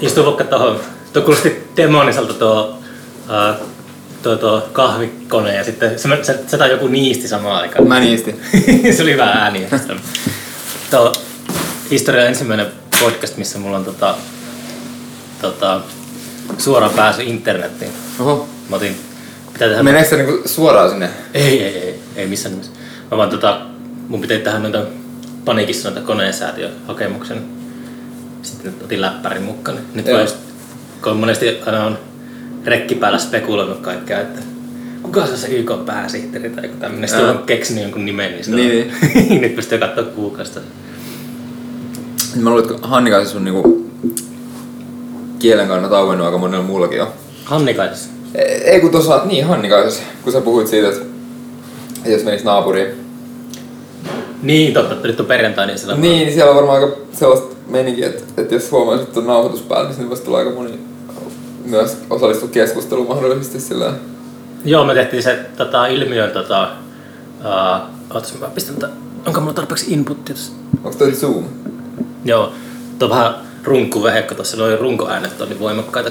Istuu vaikka tuohon, tuo kuulosti demoniselta tuo, uh, tuo, tuo kahvikone ja sitten se, se, se tai joku niisti samaan aikaan. Mä niisti. se oli hyvä ääni. tuo historia ensimmäinen podcast, missä mulla on tota, tota, suora pääsy internettiin. Oho. Mä otin, pitää tehdä... Meneekö se niinku suoraan sinne? Ei, ei, ei, ei missään nimessä. Mä vaan tota, mun pitää tehdä noita paniikissa noita koneensäätiöhakemuksen. Sitten otin läppärin mukaan. Nyt Joo. voi just, kun monesti aina on rekki päällä spekuloinut kaikkea, että kuka se on se YK pääsihteeri tai joku tämmöinen. Sitten on keksinyt jonkun nimen, niin, Niin, on- nyt pystyy katsoa Googlesta. Mä luulen, että Hannikaisessa sun niinku kielen kannat auennut aika monella muullakin jo. Hannikaisessa. Ei kun tuossa, niin Hannikaisessa, kun sä puhuit siitä, että että jos menis naapuriin. Niin, totta, että nyt on perjantai, niin sillä on- Niin, niin siellä on varmaan aika sellaista meininkiä, että, että jos huomaisit, että on nauhoitus päällä, niin sinne voisi tulla aika moni myös osallistua keskusteluun mahdollisesti sillä Joo, me tehtiin se tota, ilmiön, tota, uh, ootas, mä pistän, tätä- onko mulla tarpeeksi inputtia tässä? Onko toi Zoom? Joo, tuo vähän runkkuvehekko, tuossa noin runkoäänet on niin voimakkaita.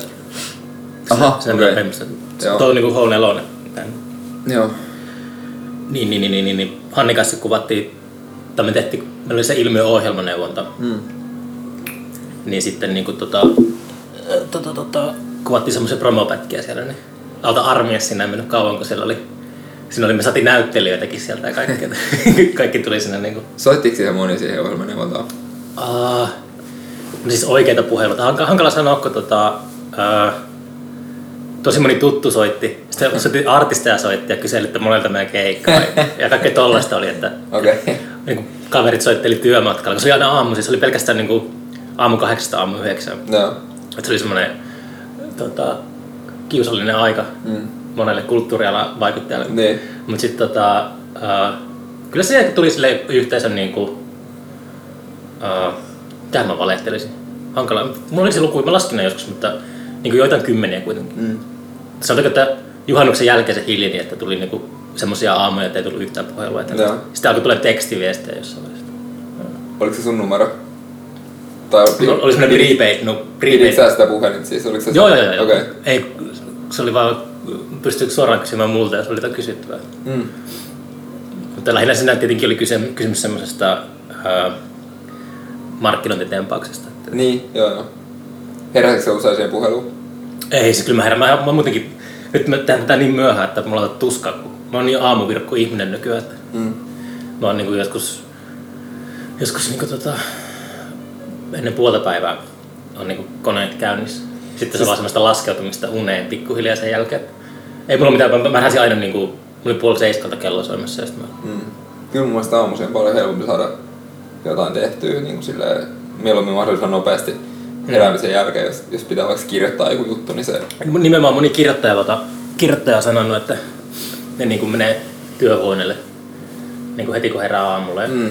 Aha, se, okei. okay. se, Joo. Tuo on niinku H4. Joo. Niin, niin, niin, niin, niin, niin. Hanni kanssa kuvattiin, tai me tehtiin, meillä oli se ilmiöohjelmaneuvonta, Mm. niin sitten niinku tota, äh, tota, tota, kuvattiin semmoisia promopätkiä siellä, niin alta armiassa siinä ei mennyt kauan, kun siellä oli Siinä oli, me saatiin näyttelijöitäkin sieltä ja kaikki, kaikki tuli sinne niinku Soittiko siihen moni siihen ohjelmaneuvontaan? Uh, no siis oikeita puheluita. Hank- hankala sanoa, kun tota, uh, tosi moni tuttu soitti. Sitten soitti artisteja soitti ja kyseli, että monelta meidän keikkaa. ja kaikkea tollaista oli, että. Okay. niin kuin kaverit soitteli työmatkalla. Se oli aina aamu, siis se oli pelkästään niin kuin aamu kahdeksasta aamu yhdeksän. Että se oli semmoinen tota, kiusallinen aika Mm. monelle kulttuurialan vaikuttajalle. Niin. Mutta sitten tota, uh, kyllä se tuli sille yhteisön niinku, uh, tähän mä valehtelisin. Hankala. Mulla oli se luku, mä laskin ne joskus, mutta niinku joitain kymmeniä kuitenkin. Mm. Sanotaanko, että juhannuksen jälkeen se hiljeni, että tuli niinku semmoisia aamuja, että ei tullut yhtään puhelua. Sitten alkoi tulla tekstiviestejä jossain vaiheessa. Oliko se sun numero? Tai No, oli semmoinen prepaid, no Pidit prepaid. sä sitä puhelinta siis? Oliko se Joo, joo, joo. joo. Okei. Ei, se oli vaan, pystyykö suoraan kysymään multa, jos oli jotain kysyttävää. Mm. Mutta lähinnä siinä tietenkin oli kyse, kysymys semmoisesta ää, markkinointitempauksesta. Niin, joo joo. Heräsitkö usein siihen puheluun? Ei, siis kyllä mä herään. Mä, mä muutenkin, nyt mä teen tätä niin myöhään, että mulla on tuskaa, kun mä oon niin aamuvirkku ihminen nykyään, että Mm. mä oon niinku joskus, joskus niinku tota, ennen puolta päivää on niinku koneet käynnissä. Sitten se on vaan semmoista laskeutumista uneen pikkuhiljaa sen jälkeen. Ei mulla mitään, mä, mä heräsin aina niinku, mulla oli puoli seiskalta kello soimassa ja sitten mä Mm. Kyllä mun mielestä aamuisin on paljon helpompi saada jotain tehtyä niin kuin silleen, mieluummin mahdollisimman nopeasti heräämisen jälkeen, jos, jos pitää vaikka kirjoittaa joku juttu, niin se... Nimenomaan moni kirjoittaja, tota, kirjoittaja on sanonut, että ne niin kuin menee työhuoneelle niin kuin heti kun herää aamulla. Ja Mm.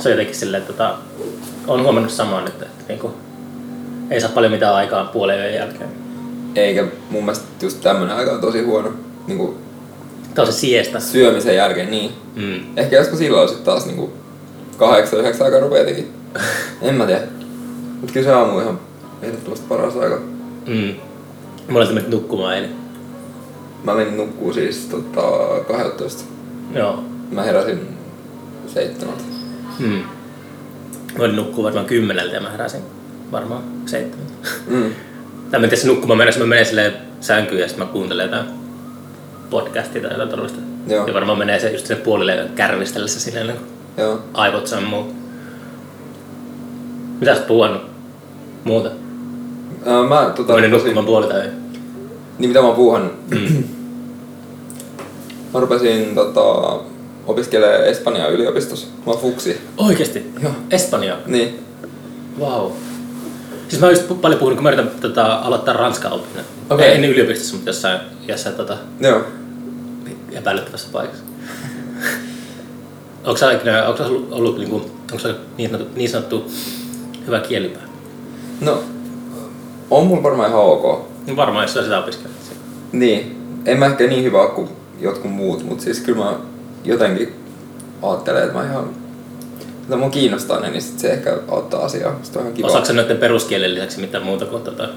Se on jotenkin silleen, että tota, olen huomannut saman, että, että niin kuin, ei saa paljon mitään aikaa puolen yön jälkeen. Eikä mun mielestä just tämmönen aika on tosi huono niin kuin Tämä on se siesta. syömisen jälkeen, niin. Mm. Ehkä joskus illalla sitten taas niin kuin kahdeksan, yhdeksän aikaa rupeaa jotenkin. En mä tiedä. Mut kyllä se aamu on ihan ehdottomasti paras aika. Mm. Mä olin mennyt nukkumaan eilen. Mä menin nukkuu siis tota, 12. Joo. Mä heräsin seitsemältä. Mm. Mä olin nukkua varmaan kymmeneltä ja mä heräsin varmaan seitsemältä. Mm. Tai mä se nukkumaan mennessä, mä menen silleen sänkyyn ja sitten mä kuuntelen jotain podcastia tai jotain tällaista. Joo. Ja varmaan menee se just sinne puolille kärvistellessä silleen, niin Joo. aivot sammuu. Mitä sä oot puhunut? Muuta. Ää, mä tota, tosi- nukkumaan puolilta yö. Niin mitä mä oon puuhannut? Mm. Mä rupesin tota, opiskelemaan Espanjaa yliopistossa. Mä oon fuksi. Oikeesti? Joo. Espanja. Niin. Wow. Siis mä oon just paljon puhunut, kun mä yritän tota, aloittaa ranskan opinnot. Okei. Ei ennen yliopistossa, mutta jossain, jossain tota, Joo. epäilyttävässä paikassa. onko sä ikinä, onko sä ollut, ollut niin kuin, onko sä niin sanottu, niin sanottu hyvä kielipää? No, on mulla varmaan ihan ok. No varmaan, jos sä sitä opiskelet. Niin. En mä ehkä niin hyvä ole kuin jotkut muut, mutta siis kyllä mä jotenkin ajattelen, että mä ihan Mutta mun kiinnostaa ne, niin sit se ehkä auttaa asiaa. Sitten on ihan kiva. Osaatko noiden peruskielen lisäksi mitään muuta kuin tota...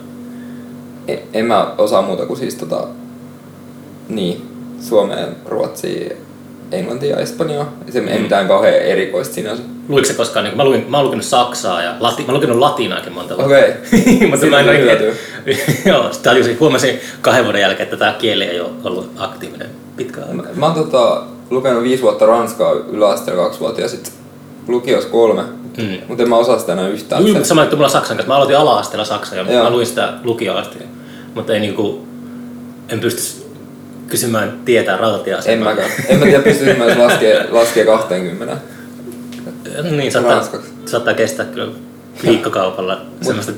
En, en mä osaa muuta kuin siis tota, niin, suomea, ruotsia, englantia ja espanjaa. Se ei mitään kauhean erikoista sinänsä. Luitko se koskaan, niin mä, luin, mä oon lukenut saksaa ja lati, mä oon lukenut latinaakin monta vuotta. Okei. Mutta Siinä mä en oikein... Joo, sitä tajusin, huomasin kahden vuoden jälkeen, että tämä kieli ei ole ollut aktiivinen pitkään Mä, aikaa. mä oon tota, lukenut viisi vuotta ranskaa yläasteella kaksi vuotta ja sitten lukios kolme. Mm. Mutta en mä osaa sitä enää yhtään. Luin, mutta sama juttu mulla saksan kanssa. Mä aloitin ala-asteella saksaa ja Joo. mä luin sitä asti. Mutta ei niinku, en pysty kysymään tietää En rautatieasemaa. mäkään. En mä tiedä, pystyisikö mä laskee, laskee 20. Niin, saattaa, saattaa kestää kyllä viikkokaupalla semmoista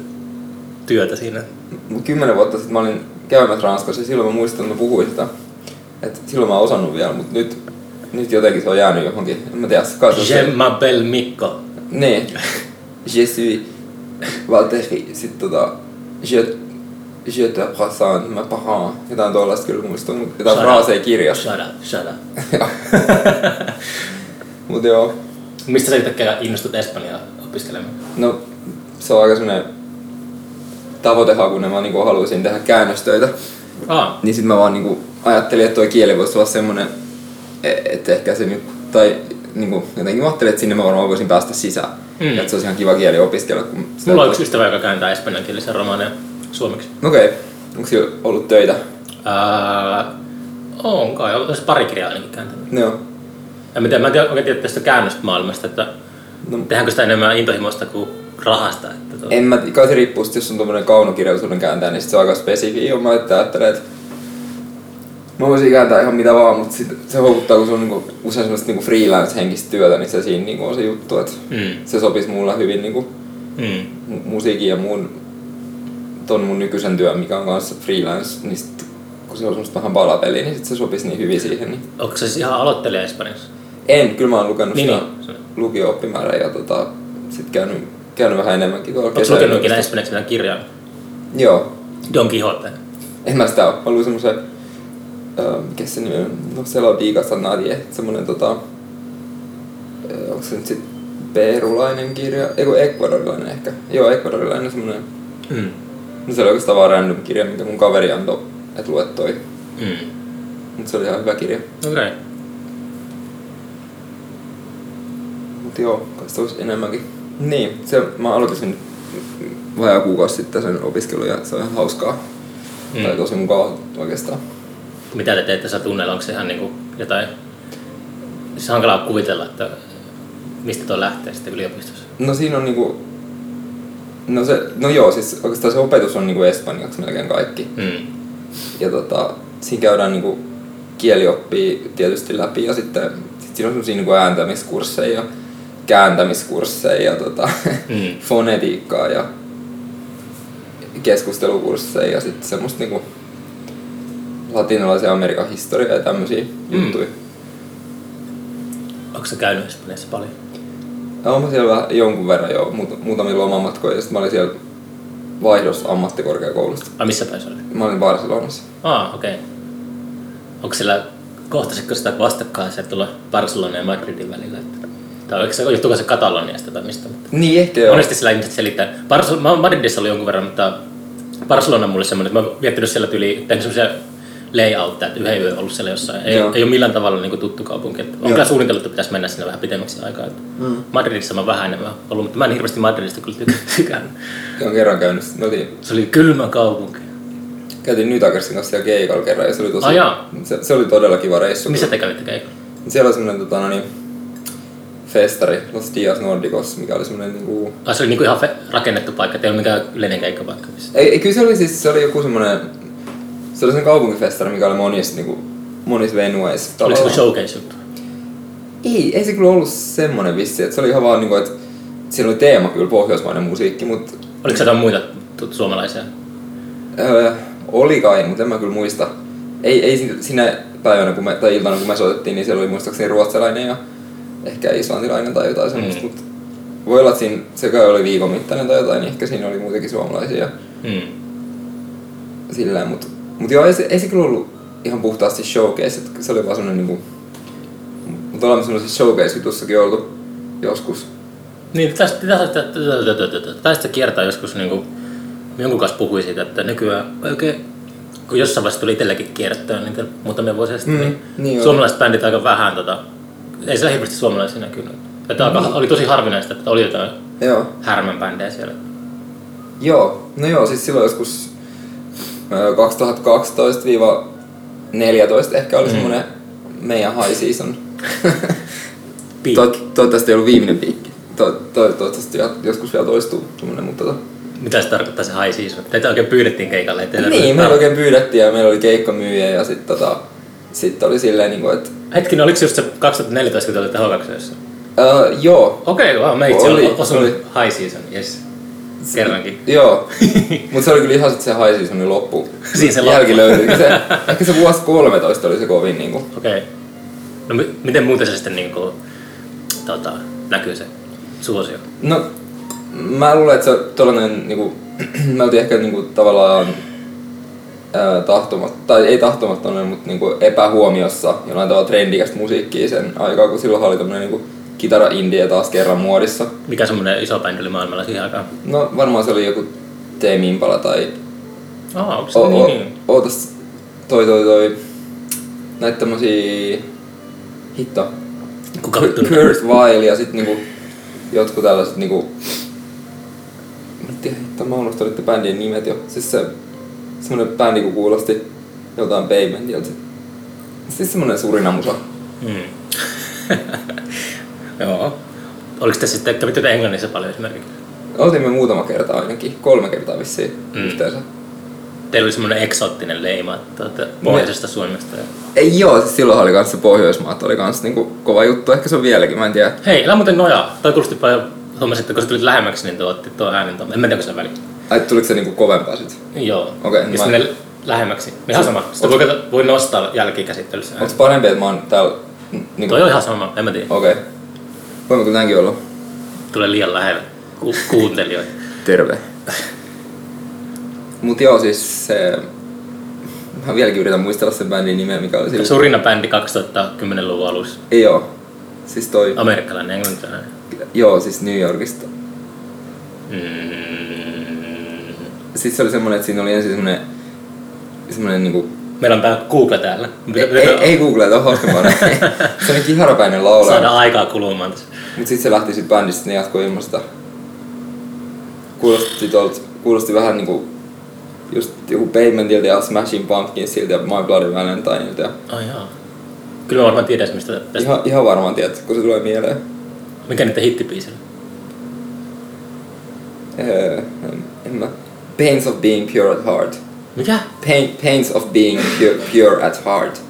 työtä siinä. Kymmenen vuotta sitten mä olin käymässä Ranskassa ja silloin mä muistan, että mä puhuin sitä. Et silloin mä oon osannut vielä, mutta nyt, nyt jotenkin se on jäänyt johonkin. En mä tiedä, se on Je m'appelle Mikko. Niin. Je suis Valtteri. Sitten tota... Je, je te présente mes parents. Jotain tuollaista kyllä muistan, mutta jotain fraaseja kirjassa. Shut up. Mut joo. Mistä sä yhtäkkiä innostut Espanjaa opiskelemaan? No, se on aika semmonen tavoitehakunen. Mä niinku haluaisin tehdä käännöstöitä. Aa, Niin sit mä vaan niinku ajattelin, että toi kieli voisi olla semmonen, e- että ehkä se nyt, tai niinku, jotenkin mä ajattelin, että sinne mä varmaan voisin päästä sisään. Mm. Mm. Että se olisi ihan kiva kieli opiskella. Kun mulla on yksi ystävä, joka kääntää espanjankielisen romaaneja suomeksi. Okei, okay. onko sillä ollut töitä? Ää, on kai, tässä pari kirjaa ainakin kääntänyt. Joo. Ja miten, mä en tiedä oikein tiedä tästä käännösmaailmasta, että No, tehdäänkö sitä enemmän intohimosta kuin rahasta. Että tuo, en mä, kai se riippuu, sit, jos on tommonen kaunokirjallisuuden kääntää, niin sit se on aika spesifi. Mä että ajattelen, että mä voisin kääntää ihan mitä vaan, mutta sit se houkuttaa, kun se on niinku, usein semmoista niinku freelance-henkistä työtä, niin se siinä niinku on se juttu, että mm, se sopisi mulle hyvin niinku mm, mu- musiikin ja muun ton mun nykyisen työn, mikä on kanssa freelance, niin sit, kun se on semmoista vähän palapeliä, niin sit se sopisi niin hyvin siihen. Niin. onko se siis ihan aloittelija Espanjassa? En, kyllä mä oon lukenut Niin, sitä niin. lukio-oppimäärää ja tota, sit käynyt, käynyt vähän enemmänkin tuolla Onko lukenut ikinä espanjaksi mitään kirjaa? Joo, Don Quixote. en mä sitä oo. Mä luin semmosen, öö, mikä se nimi on, no se on Viikassa Nadie, semmonen tota, öö, onko se nyt sit perulainen kirja, eiku ecuadorilainen ehkä. Joo, ecuadorilainen semmonen Mm, No se oli oikeastaan vaan random kirja, minkä mun kaveri antoi, että lue toi. mm. Mut se oli ihan hyvä kirja. Okei. Okay. Mut joo, kai sitä olisi enemmänkin. Niin, se, mä aloitin vajaa kuukausi sitten sen opiskelun ja se on ihan hauskaa. Mm. Tai tosi mukava oikeastaan. Mitä te teette tässä tunnella? Onko se ihan niinku jotain... Siis hankalaa kuvitella, että mistä tuo lähtee sitten yliopistossa. No siinä on niinku... No, se, no joo, siis oikeastaan se opetus on niinku espanjaksi melkein kaikki. Mm. Ja tota, siinä käydään niinku kielioppia tietysti läpi ja sitten sit siinä on semmosia niinku ääntämiskursseja ja kääntämiskursseja ja tota, Mm. fonetiikkaa ja keskustelukursseja ja sitten semmoista niinku latinalaisen Amerikan historiaa ja tämmösiä Mm. mm. juttuja. Onko se käynyt Espanjassa paljon? Ja olen siellä vähän jonkun verran jo muut- muutamia lomamatkoja ja sitten mä olin siellä vaihdossa ammattikorkeakoulusta. Ai missä päin se oli? Mä olin Barcelonassa. Aa, okei. Okay. Onko sillä, kohtasitko sitä vastakkain se tulla Barcelonan ja Madridin välillä? Että, tai oliko se, johtuuko se Kataloniasta tai mistä? Mutta Niin ehkä joo. monesti sillä ihmiset selittää. Barcel- mä oon Madridissa oli jonkun verran, mutta Barcelona on mulle semmoinen, että mä oon viettänyt siellä tyyli, tehnyt semmoisia layoutteja, että yhden yön ollut siellä jossain. Ei, Joo. ei ole millään tavalla niin tuttu kaupunki. Että on kyllä suunnitellut, että pitäisi mennä sinne vähän pitemmäksi aikaa. Mm. Madridissa mä vähän enemmän ollut, mutta mä en hirveästi Madridista kyllä ty- tykännyt. Olen kerran käynyt. Me oltiin, Se oli kylmä kaupunki. käytiin Nytakersin kanssa siellä keikalla kerran ja se oli tosi... Jaa. se, se, oli todella kiva reissu. Missä te kävitte keikalla? Siellä oli semmonen tota, no niin, festari, Los Dias Nordicos, mikä oli semmonen niinku... Ai se oli niinku ihan fe- rakennettu paikka, ei ollut mikään yleinen keikkapaikka. missä- Ei, ei, kyllä se oli siis, se oli joku semmonen... Se oli semmonen kaupunkifestari, mikä oli monissa niinku, monissa venueissa. Oliko se tavallaan. joku showcase juttu? Ei, ei se kyllä ollut semmonen vissi, että se oli ihan vaan niinku, että siellä oli teema kyllä pohjoismainen musiikki, mutta Oliko se jotain muita suomalaisia? öö, oli kai, mutta en mä kyllä muista. Ei, ei sin- sinä päivänä kun me, tai iltana kun me soitettiin, niin siellä oli muistaakseni ruotsalainen ja ehkä islantilainen tai jotain semmoista, Mm. mutta voi olla, että siinä, se kai oli viikon mittainen tai jotain, niin ehkä siinä oli muutenkin suomalaisia Mm. sillä mutta mut joo, ei se, ei se kyllä ollut ihan puhtaasti showcase, että se oli vaan semmonen niinku, mutta olemme semmoisessa showcase-jutussakin oltu joskus, Niin, tästä, tästä, kiertää joskus niin kuin, jonkun kanssa puhui siitä, että nykyään oikein, kun jossain vaiheessa tuli itselläkin kierrettyä niitä muutamia vuosia sitten, Mm, niin, niin suomalaiset bändit aika vähän, tota, ei siellä hirveästi suomalaisia näkynyt. Että aika, oli tosi harvinaista, että oli jotain Joo. härmän bändejä siellä. Joo, no joo, siis silloin joskus 2012-14 ehkä oli mm. semmoinen meidän high season. To, toivottavasti ei ollut viimeinen piikki. To, to, toivottavasti joskus vielä toistuu semmoinen, mutta tota. Mitä se tarkoittaa se high season? Teitä oikein pyydettiin keikalle. Niin, meillä oikein pyydettiin ja meillä oli keikkamyyjä ja sitten tota, sit oli silleen niinku, että Hetkinen, oliko se just se 2014, kun te olitte H2? öö, joo, Okei, okay, wow, meitsi Oli, oli osunut oli. high season, yes. Kerrankin. Joo, mutta se oli kyllä ihan sit se high seasonin loppu. Siinä se Jälki loppu. löytyi. Se, ehkä se vuosi 13 oli se kovin niinku. Okei. Okay. No mi- miten muuten se sitten niin kuin, tota, näkyy se suosio? No, mä luulen, että se tollanen niinku, me oltiin ehkä niinku tavallaan ää, tahtomat, tai ei tahtomattominen, mutta niinku epähuomiossa jollain tavalla trendikästä musiikkia sen aikaa, kun silloin oli tämmönen niinku kitara indie taas kerran muodissa. Mikä semmoinen iso bändi oli maailmalla siihen aikaan? No varmaan se oli joku Tame Impala tai Oh, onko se o, o, niin? ootas toi toi toi näitä tämmösiä hitto Kuka vittu? Kurt Weil ja sit niinku jotkut tällaiset niinku Mitä hitto, mä unohtanut niiden bändien nimet jo. Siis se semmonen bändi kun kuulosti joltain Paymentilta. Siis semmonen surinamusa. Mm. Joo. Oliko te sitten, kävitte te Englannissa paljon esimerkiksi? Oltiin me muutama kerta ainakin, kolme kertaa vissiin Mm. yhteensä. Teillä oli semmoinen eksoottinen leima että olette pohjoisesta Suomesta. Ja... Ei joo, siis silloin oli kans se Pohjoismaat oli kans niinku kova juttu, ehkä se on vieläkin, mä en tiedä. Hei, älä muuten nojaa. Toi kuulosti paljon, huomasin, että kun sä tulit lähemmäksi, niin tuo otti tuo äänen tuon. En mä tiedä, onko se väliin. Ai tuliko se niinku kovempaa sit? Joo. Okei, ja mä- sitten lähemmäksi. Ihan sama. Sitten voi, voi nostaa jälkikäsittelyssä. Onks parempi, että mä oon täällä... Niinku... Toi on ihan sama, en mä tiedä. Okei. Okay. Voimmeko näinkin olla? Tulee liian lähelle ku- kuuntelijoita. Terve. Mut joo, siis se... Mä vieläkin yritän muistella sen bändin nimeä, mikä oli silloin. Surina bändi 2010-luvun alussa. Ei oo. Siis toi... Amerikkalainen, englantilainen. Joo, siis New Yorkista. Mm. Siis se oli semmonen, että siinä oli ensin semmonen... Semmonen niinku... Meillä on täällä Google täällä. Ei, ei, ei google, että on hauskempaa. se oli kiharapäinen laulaja. Saadaan aikaa kulumaan tässä. Mut sit se lähti sit bändistä, ne jatkoi ilmasta. Kuulosti tolta, kuulosti vähän niinku just joku Paymentilta ja Smashing Pumpkinsilta ja My Bloody Valentineilta. Ja Ai jaa. Kyllä mä varmaan tiedän, mistä tästä. ihan, ihan varmaan tiedät, kun se tulee mieleen. Mikä niiden hittibiisi on? Öö, en mä. Pains of being pure at heart. Mikä? Pain, pains of being pure, pure at heart.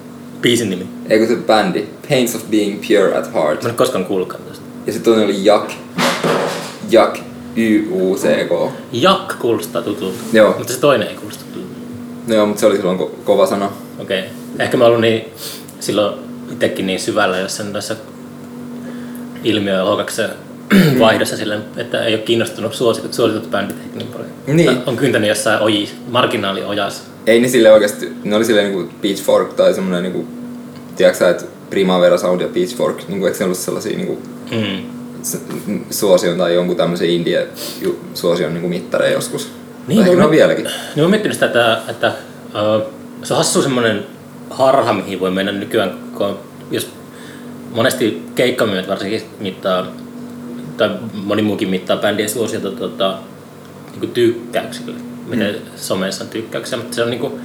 Biisin nimi. Eikö se bändi? Pains of being pure at heart. Mä en ole koskaan kuullutkaan tästä. Ja sitten toinen oli Jak. Jak. Y-U-C-K. Jak kuulostaa tutulta. Joo. Mutta se toinen ei kuulosta tutulta. No joo, mutta se oli silloin ko- kova sana. Okei. Okay. Ehkä mä ollut niin, silloin itsekin niin syvällä jossain tässä ilmiö H2 vaihdossa silleen, että ei ole kiinnostunut suositut, suositut bändit niin paljon. Niin. On kyntänyt jossain oji, marginaaliojassa. Ei ne sille oikeasti, ne oli silleen niinku Pitchfork tai semmonen niinku, tiedätkö että Primavera Sound ja Pitchfork, niinku, eikö se ollut sellaisia niinku, Mm. suosion tai jonkun tämmöisen indie suosion niinku mittareja joskus. Niin, tai ne on vieläkin. Niin mä oon miettinyt sitä, että, että uh, se on hassu semmonen harha, mihin voi mennä nykyään, kun jos monesti keikkamyyjät varsinkin mittaa, tai moni muukin mittaa bändien suosiota tota, niin tykkäyksille, miten mm. somessa on tykkäyksiä, mutta se on, niin kuin,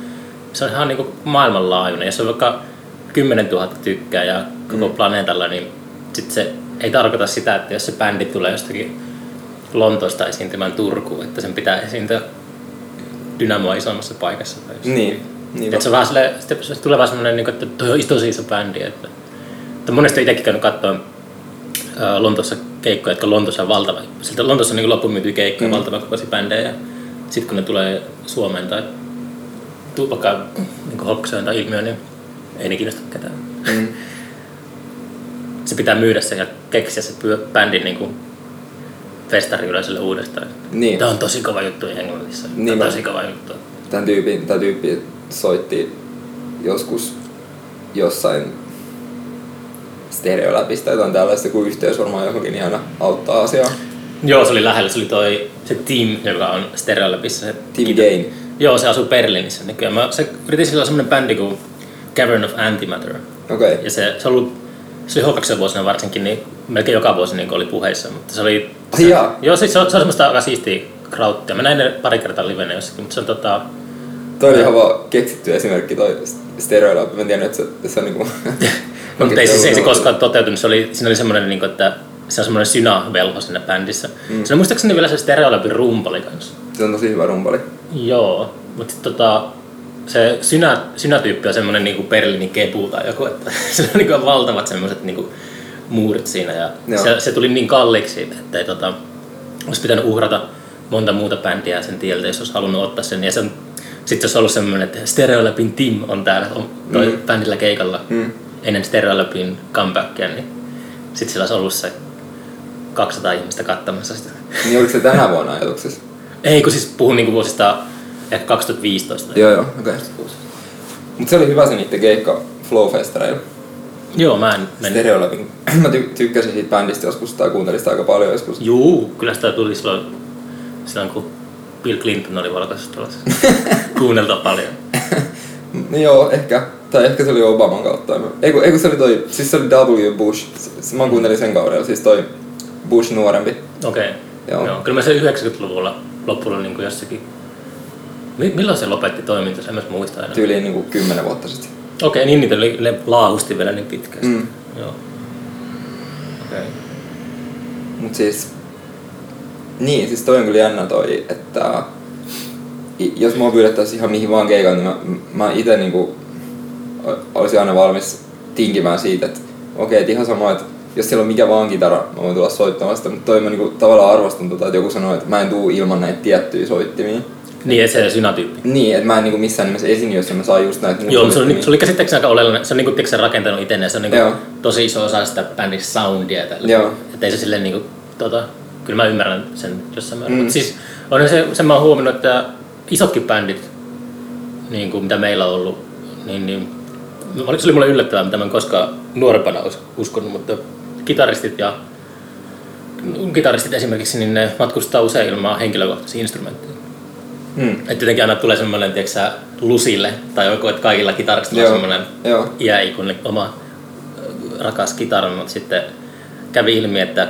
se on ihan niin kuin maailmanlaajuinen. Jos on vaikka 10 000 tykkää ja koko mm. planeetalla, niin sit se ei tarkoita sitä, että jos se bändi tulee jostakin Lontoosta esiintymään Turkuun, että sen pitää esiintyä Dynamoa isommassa paikassa. Tai jossain. Niin. niin Että se, on vähän sille, se tulee vaan semmoinen, niin että toi on tosi iso bändi. Että, että monesti itsekin käynyt katsoa ää, Lontoossa keikkoja, jotka Lontoossa on valtava. Siltä Lontoossa on niin loppumyytyjä keikkoja, mm. valtava kokoisia bändejä. Sitten kun ne tulee Suomeen tai tuu vaikka niin Hokseen tai ilmiö, niin ei ne kiinnosta ketään. Mm. Se pitää myydä se ja keksiä se bändin niin kuin festariyleisölle uudestaan. Niin. Tämä on tosi kova juttu Englannissa. Tämä Niin on mä- tosi kova juttu. Tämän tyypin, tämä tyyppi soitti joskus jossain stereoläpistä jotain tällaista, kun yhteys varmaan johonkin, niin aina auttaa asiaa. Joo, se oli lähellä. Se oli toi se Team, joka on Stereolabissa. Se Team Gain. Joo, se asuu Berliinissä nykyään. Mä, se yritin sillä semmoinen bändi kuin Cavern of Antimatter. Okei. Okay. Ja se, se, ollut, se oli h vuosina varsinkin, niin melkein joka vuosi niin oli puheissa. Mutta se oli... Ai jaa. Joo, siis se on, se on semmoista aika siistiä krauttia. Mä näin ne pari kertaa livenä jossakin, mutta se on tota... Toi oli ihan vaan keksitty esimerkki toi Stereolab. Mä en tiedä, että se, se on niinku... mutta ei, siis, ei se koskaan toteutunut. Se oli, siinä oli semmoinen, niin kuin, että se on semmoinen syna-velho siinä bändissä. Mm. Se on muistaakseni vielä se Stereolabin rumpali kanssa. Se on tosi hyvä rumpali. Joo, mutta tota, se synä, synätyyppi on semmoinen niinku Berliinin kepu tai joku, että se on niinku valtavat semmoiset niinku muurit siinä ja se, se, tuli niin kalliiksi, että ei tota, olisi pitänyt uhrata monta muuta bändiä sen tieltä, jos olisi halunnut ottaa sen. Ja sen, sitten olisi ollut semmoinen, että Stereolabin Tim on täällä on toi mm. bändillä keikalla mm. Ennen Stereolabin comebackia, niin sitten sillä olisi ollut se 200 ihmistä kattamassa sitä. Niin oliko se tänä vuonna ajatuksessa? Ei, kun siis puhun niinku vuosista ehkä 2015. Joo, joo, okei. Okay. Mutta se oli hyvä se niiden keikka Flowfestareilla. Joo, mä en mennyt. Stereolabin. mä ty- tykkäsin siitä bändistä joskus tai kuuntelin sitä aika paljon joskus. Juu, kyllä sitä tuli silloin, silloin kun Bill Clinton oli valkoisessa tulossa. Kuunnelta paljon. no joo, ehkä. Tai ehkä se oli Obaman kautta. Eiku, eiku se oli toi, siis se oli W. Bush. Mä kuuntelin sen kaudella, siis toi Bush nuorempi. Okei. Okay. Joo. Joo. Kyllä mä se 90-luvulla loppuun niin kuin jossakin... Milloin se lopetti toimintansa? En mä muista enää. Tyyliin niin kuin 10 vuotta sitten. Okei, okay, niin niitä oli laahusti vielä niin pitkään. Mm. Joo. Okei. Okay. Mut siis... Niin, siis toi on kyllä jännä toi, että jos mua pyydettäisiin ihan mihin vaan keikkaan, niin mä, mä itse niinku olisin aina valmis tinkimään siitä, että okei, okay, ihan sama, että jos siellä on mikä vaan kitara, mä voin tulla soittamaan sitä, mutta toi mä niinku tavallaan arvostan tota, että joku sanoo, että mä en tuu ilman näitä tiettyjä soittimia. Niin, että se synatyyppi. Niin, että mä en niinku missään nimessä esiin, jos mä saan just näitä Joo, se oli, se oli käsittääkseni aika oleellinen. Se on niinku, se rakentanut itse, se on niinku tosi iso osa sitä bändin soundia. Tällä. Joo. Että ei se silleen niinku, tota, kyllä mä ymmärrän sen jossain määrin. Mm. Mutta siis on se, sen mä oon huomannut, että isotkin bändit, niin kuin mitä meillä on ollut, niin, niin se oli mulle yllättävää, mitä mä en koskaan nuorempana uskonut, mutta kitaristit ja kitaristit esimerkiksi, niin ne matkustaa usein ilman henkilökohtaisia instrumentteja. Hmm. Että jotenkin aina tulee semmoinen, tiedätkö lusille tai joku, että kaikilla kitaristilla on semmoinen iäikuinen oma rakas kitara, mutta sitten kävi ilmi, että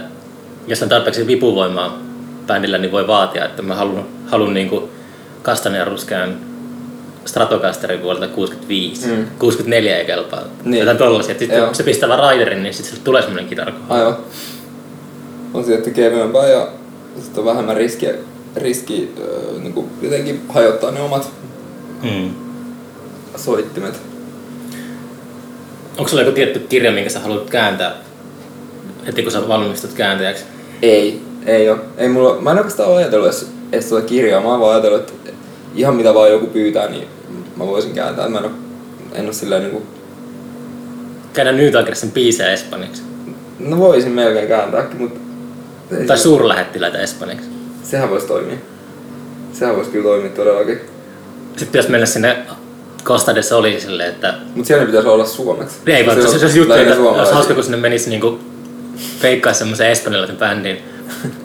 jos on tarpeeksi vipuvoimaa bändillä, niin voi vaatia, että mä haluan, haluan niin ja ruskean Stratocasterin vuodelta 65. Mm. 64 ei kelpaa. Niin. Jotain tollasia. Sitten kun se pistää vaan raiderin, niin sitten tulee semmoinen kitara. Aivan. On sitten kevyempää ja sitten on vähemmän riskiä, riski äh, niin kuin jotenkin hajottaa ne omat mm. soittimet. Onko sulla joku tietty kirja, minkä sä haluat kääntää heti kun sä valmistut kääntäjäksi? Ei, ei ole. Ei mulla, mä en oikeastaan ajatellut edes, edes tuota kirjaa, mä oon vaan ajatellut, että ihan mitä vaan joku pyytää, niin mä voisin kääntää. Mä en ole, en ole silleen niinku... Käännä Newtagersin biisejä espanjaksi. No voisin melkein kääntääkin, mutta... Tai suurlähettiläitä espanjaksi. Sehän voisi toimia. Sehän voisi kyllä toimia todellakin. Sitten jos mennä sinne Kostades oli silleen, että... Mut siellä pitäisi olla suomeksi. Ei vaan, se, se, se, se juttu, että olisi hauska, kun sinne menisi niinku feikkaisi semmoisen espanjalaisen bändin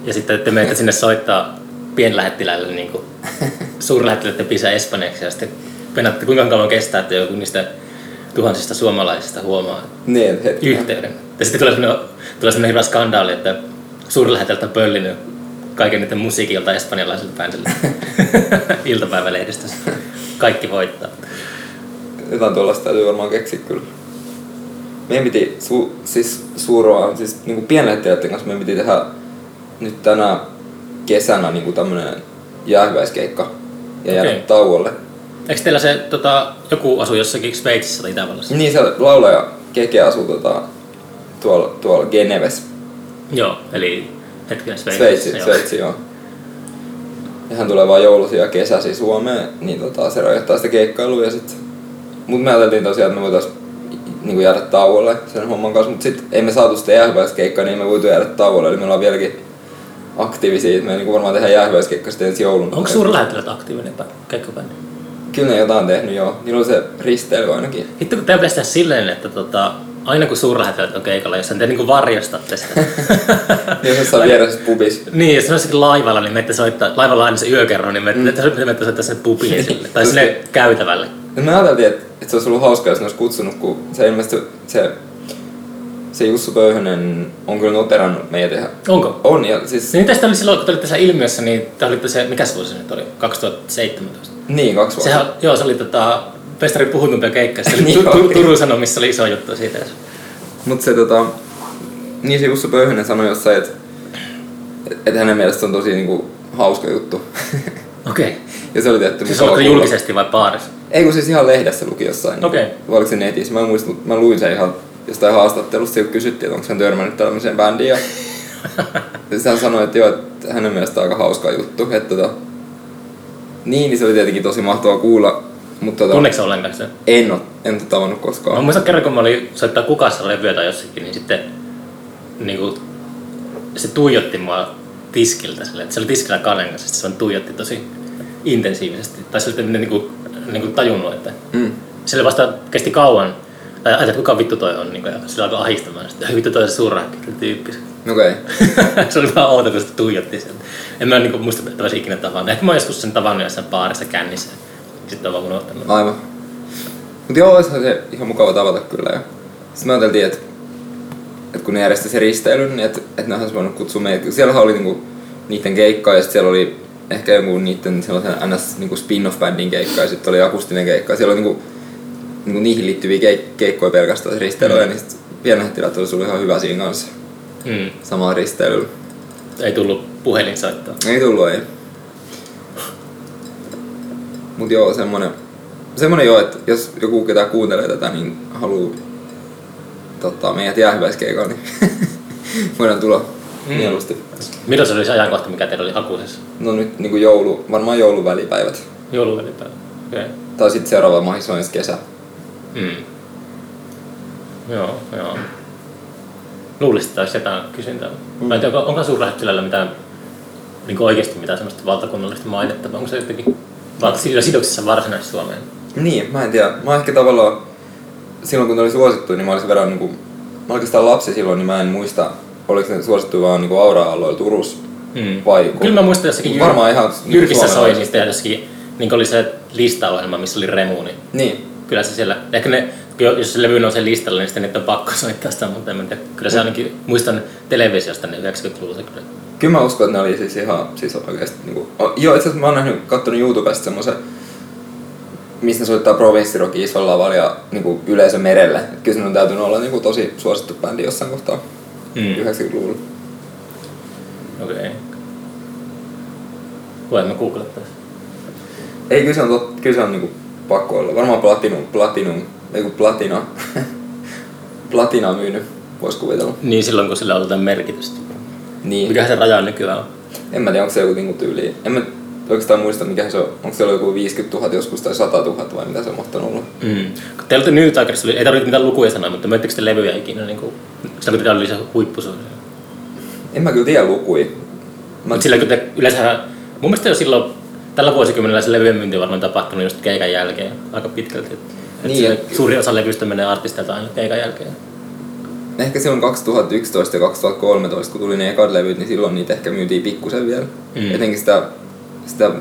ja sitten te menette sinne soittaa pienlähettiläille niinku suurlähettiläiden pisää espanjaksi ja sitten penatte kuinka kauan kestää, että joku niistä tuhansista suomalaisista huomaa niin, yhteyden. Ja sitten tulee sellainen, tulee sellainen hyvä skandaali, että suurlähettilät on pöllinyt kaiken niiden musiikilta espanjalaiselle bändille iltapäivälehdistössä. Kaikki voittaa. Jotain tuollaista täytyy varmaan keksiä kyllä. Meidän piti su, siis suuroa, siis niin pienlähettiläiden kanssa meidän piti tehdä nyt tänä kesänä niin tämmönen jäähyväiskeikka ja jäädä okay. tauolle. Eikö teillä se tota, joku asu jossakin Sveitsissä tai Itävallassa? Niin, se laulaja Keke asuu tota, tuolla, tuolla Geneves. Joo, eli hetken Sveitsi. Sveitsi, joo. Sveitsi, joo. Ja hän tulee vaan joulusi ja kesäsi Suomeen, niin tota, se rajoittaa sitä keikkailua ja sit... Mut me ajateltiin tosiaan, että me voitais niin jäädä tauolle sen homman kanssa, mutta sitten ei me saatu sitä jäähyväiskeikkaa, niin me voitu jäädä tauolle, eli me ollaan vieläkin aktiivisia. Me niin varmaan tehdään jäähyväiskeikka sitten ensi joulun. Onko suurlähettilät aktiivinen keikkabändi? Kyllä ne jotain tehnyt joo. Niillä on se risteily ainakin. Hitto kun tämä pitäisi tehdä silleen, että tota, aina kun suurlähettiläät on keikalla, jos te niinku varjostatte sitä. Niin jossain vieressä pubis. niin, jos olisikin laivalla, niin menette soittaa, laivalla on aina se yökerro, niin menette, mm. menette soittaa sinne pubiin sille, tai sinne käytävälle. Ja me ajateltiin, että, että se olisi ollut hauskaa, jos ne olisi kutsunut, kun se ilmeisesti se, se Jussu Pöyhönen on kyllä noterannut meitä. Onko? On, ja siis... Niin tästä oli silloin, kun te olitte tässä ilmiössä, niin te olitte se, mikä se vuosi se nyt oli? 2017. Niin, kaksi vuotta. Sehän, joo, se oli tota, Festari puhutumpia keikkaa. Se oli Niin tu- tu- oli. Turun Sanomissa oli iso juttu siitä. Mutta se tota, niin se Jussu Pöyhönen sanoi jossain, että että hänen mielestä on tosi niinku hauska juttu. Okei. Okay. ja se oli tietty Siis oliko julkisesti vai baarissa? Ei kun siis ihan lehdessä luki jossain. Okei. Vai oliko se netissä? Mä en muista, mutta mä luin sen ihan jostain haastattelusta, kun kysyttiin, että onko hän törmännyt tällaiseen bändiin. Ja sitten hän sanoi, että joo, että hänen mielestä aika hauska juttu. Että tota, niin, niin se oli tietenkin tosi mahtavaa kuulla. Mutta tota, Tunneeko ollenkaan sen? en, ole, en ole tavannut Mä koskaan. muistan kerran, kun mä olin soittaa kukassa levyä tai jossakin, niin sitten niin kuin, se tuijotti mua tiskiltä. Sille, että se oli tiskillä Kanen kanssa, se vaan tuijotti tosi intensiivisesti. Tai se oli niin kuin, niin kuin tajunnut, että Mm. sille vasta kesti kauan. Tai että kuka vittu toi on, niin kuin, ja sillä alkoi ahistamaan. Sitten vittu toi on se suurrakki tyyppi. Okei. Okay. se oli vaan outo, kun se tuijotti sieltä. En mä niin muista, että olisi ikinä tavannut. Ehkä mä oon joskus sen tavannut jossain baarissa kännissä. Sitten on vaan unohtanut. Aivan. Mutta joo, olisihan se ihan mukava tavata kyllä. Ja sitten me ajateltiin, että, että kun ne järjesti sen risteilyn, niin että, että ne olisi voinut kutsua meitä. Siellähän oli niinku niiden keikka ja sitten siellä oli ehkä joku niiden sellaisen ns. Niinku spin-off-bändin keikka ja sitten oli akustinen keikka. Siellä oli niinku, niinku niihin liittyviä keik- keikkoja pelkästään se risteily. Mm. Niin sitten pienlähettiläät olisi ollut ihan hyvä siinä kanssa Mm. samaa risteilyllä. Ei tullut puhelinsoittoa. Ei tullut, ei. Mut joo, semmonen, semmonen joo, että jos joku ketä kuuntelee tätä, niin haluu tota, meidät jäähyväiskeikalla, niin voidaan tulla Mm. mieluusti. Milloin se oli se ajankohta, mikä teillä oli hakuisessa? No nyt niinku joulu, varmaan joulun välipäivät. Jouluvälipäivä. Okei. Okay. Tai sitten seuraava ensi kesä. Mm. Joo, joo. Luulisin, että olisi jotain kysyntää. Mm. Mä en tiedä, onko- onko suurlähettilällä mitään niin oikeasti mitään semmoista valtakunnallista mainetta, vai onko se jotenkin sillä sidoksissa varsinaisesti Suomeen? Niin, mä en tiedä. Mä ehkä tavallaan, silloin kun ne oli suosittu, niin mä olisin verran niinku, mä olin oikeastaan lapsi silloin, niin mä en muista, oliko ne suosittu vaan niinku Aura-alueella Turussa Mm. vai Kyllä mä muistan jossakin Varmaan ihan niinku Jyrkissä soi niistä ja jossakin, niin oli se listaohjelma, missä oli Remu, niin Niin, kyllä se siellä, ehkä ne, jos se levy nousee listalle, niin sitten niitä on pakko soittaa sitä, mutta en tiedä. Kyllä se ainakin, muistan televisiosta ne 90-luvulla se kyllä. Kyllä mä uskon, että ne oli siis ihan siis oikeasti niinku... o- Joo, itse asiassa mä oon nähnyt, kattonut YouTubesta semmoisen, missä ne soittaa provinssirockia isolla lavalla ja niinku yleisö merelle. Et kyllä se on täytynyt olla niinku tosi suosittu bändi jossain kohtaa Mm. 90-luvulla. Okei. Okay. Voi mä googlettaa. Ei, kyllä se on, tot, kyllä se on niinku pakko olla. Varmaan Platinum, Platinum, ei kun Platina. Platina myynyt, vois kuvitella. Niin silloin kun sillä on jotain merkitystä. Niin. Mikä se raja nykyään on? En mä tiedä, onko se joku niinku tyyli. En mä oikeastaan muista, mikä se on. Onko se ollut joku 50 000 joskus tai 100 000 vai mitä se on mahtanut olla. Mm. Kun te olette New Tigerissa, ei tarvitse mitään lukuja sanoa, mutta möittekö te levyjä ikinä niin kuin, sitä teillä oli se huippusuuri? En mä kyllä tiedä lukui. Mä, Mutta sillä kun te yleensä, mun mielestä jo silloin tällä vuosikymmenellä se levyjen myynti on varmaan tapahtunut just keikan jälkeen aika pitkälti. Et Niin, niin, et- suuri osa levystä menee artistilta aina keikan jälkeen. Ehkä silloin 2011 ja 2013, kun tuli ne ekat levyt, niin silloin niitä ehkä myytiin pikkusen vielä. Mm. Etenkin sitä, sitä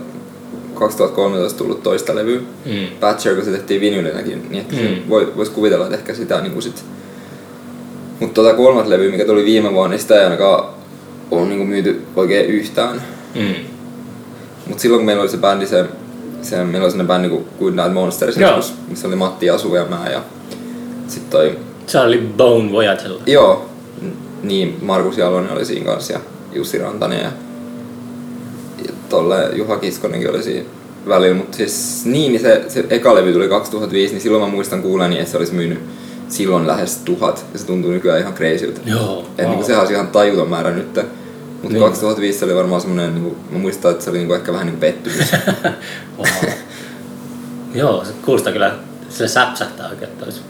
2013 tullut toista levyä. Mm. Patcher, kun se tehtiin vinylinäkin, niin ehkä Mm. voi, vois kuvitella, että ehkä sitä niin sit... Mutta tota kolmat levyä, mikä tuli viime vuonna, niin sitä ei ainakaan ole niin myyty oikein yhtään. Mm. Mutta silloin kun meillä oli se bändi, se, se meillä oli sellainen bändi kuin Good Night Monsters, joskus, missä oli Matti Asu ja mä ja sitten toi Charlie Bone Voyagella. Joo, niin Markus Jalonen oli siinä kanssa ja Jussi Rantanen ja, ja tolle Juha Kiskonenkin oli siinä välillä, mutta siis niin, niin se, se eka levy tuli 2005, niin silloin mä muistan kuuleni, että se olisi myynyt silloin lähes tuhat ja se tuntuu nykyään ihan crazyltä. Joo, Et wow. niinku sehän olisi ihan tajuton määrä nyt. Mutta Niin. niin. 2005 se oli varmaan semmoinen, niinku, mä muistan, että se oli niinku ehkä vähän niin pettymys. wow. Joo, se kuulostaa kyllä, sille säpsähtää oikein tois.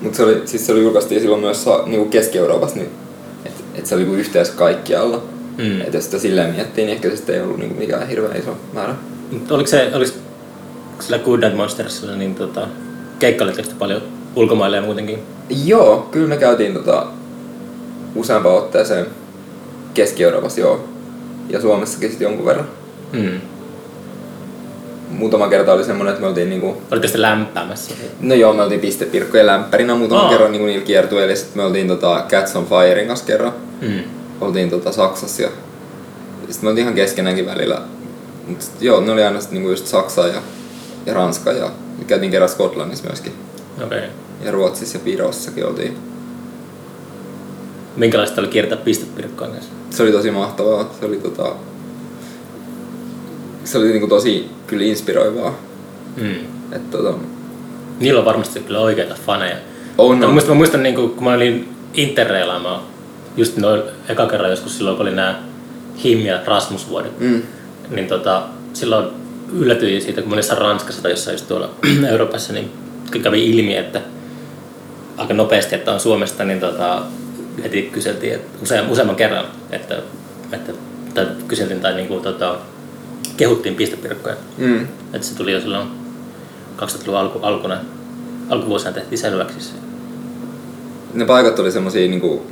Mutta se, oli, siis se oli julkaistiin silloin myös sa- niinku Keski-Euroopassa, niin että et se oli niinku yhteys kaikkialla. Mm. Mm. Et jos sitä silleen miettii, niin ehkä se sitten ei ollut niinku mikään hirveän iso määrä. Mutta oliko se, oliko sillä Good Night Monstersilla, niin tota, keikkailetteko te paljon ulkomaille ja muutenkin? Joo, kyllä me käytiin tota, useampaan otteeseen Keski-Euroopassa joo. Ja Suomessakin sitten jonkun verran. Mm. Muutama kerta oli semmoinen, että me oltiin niinku... Olitteko sitten lämpäämässä? No joo, me oltiin pistepirkkojen lämpärinä muutaman Aa. kerran niinku niillä kiertueilla. Ja sitten me oltiin tota Cats on Firein kanssa kerran. Mm. Oltiin tota Saksassa ja sitten me oltiin ihan keskenäänkin välillä. Mut sit, joo, ne oli aina sit niinku just Saksa ja, ja Ranska ja käytiin kerran Skotlannissa myöskin. Okei. Okay. Ja Ruotsissa ja Virossakin oltiin. Minkälaista oli kiertää pistepirkkojen kanssa? Se oli tosi mahtavaa. Se oli tota... Se oli niinku tosi kyllä inspiroivaa. Mm. Et tota... Niillä on varmasti kyllä oikeita faneja. On, Mä on. muistan, mä muistan niin kun mä olin interreilaamaan just noin eka kerran joskus silloin, kun oli nämä Him ja Rasmus-vuodet. Mm. Niin tota, silloin yllätyin siitä, kun mä jossain Ranskassa tai jossain just tuolla Euroopassa, niin kävi ilmi, että aika nopeasti, että on Suomesta, niin tota, heti kyseltiin että usea, useamman kerran, että, että tai kyseltiin tai niin kuin, tota, kehuttiin pistepirkkoja. Mm. Että se tuli jo silloin 2000-luvun alku, alkuna, alkuvuosina tehtiin selväksi se. Ne paikat oli semmosia niinku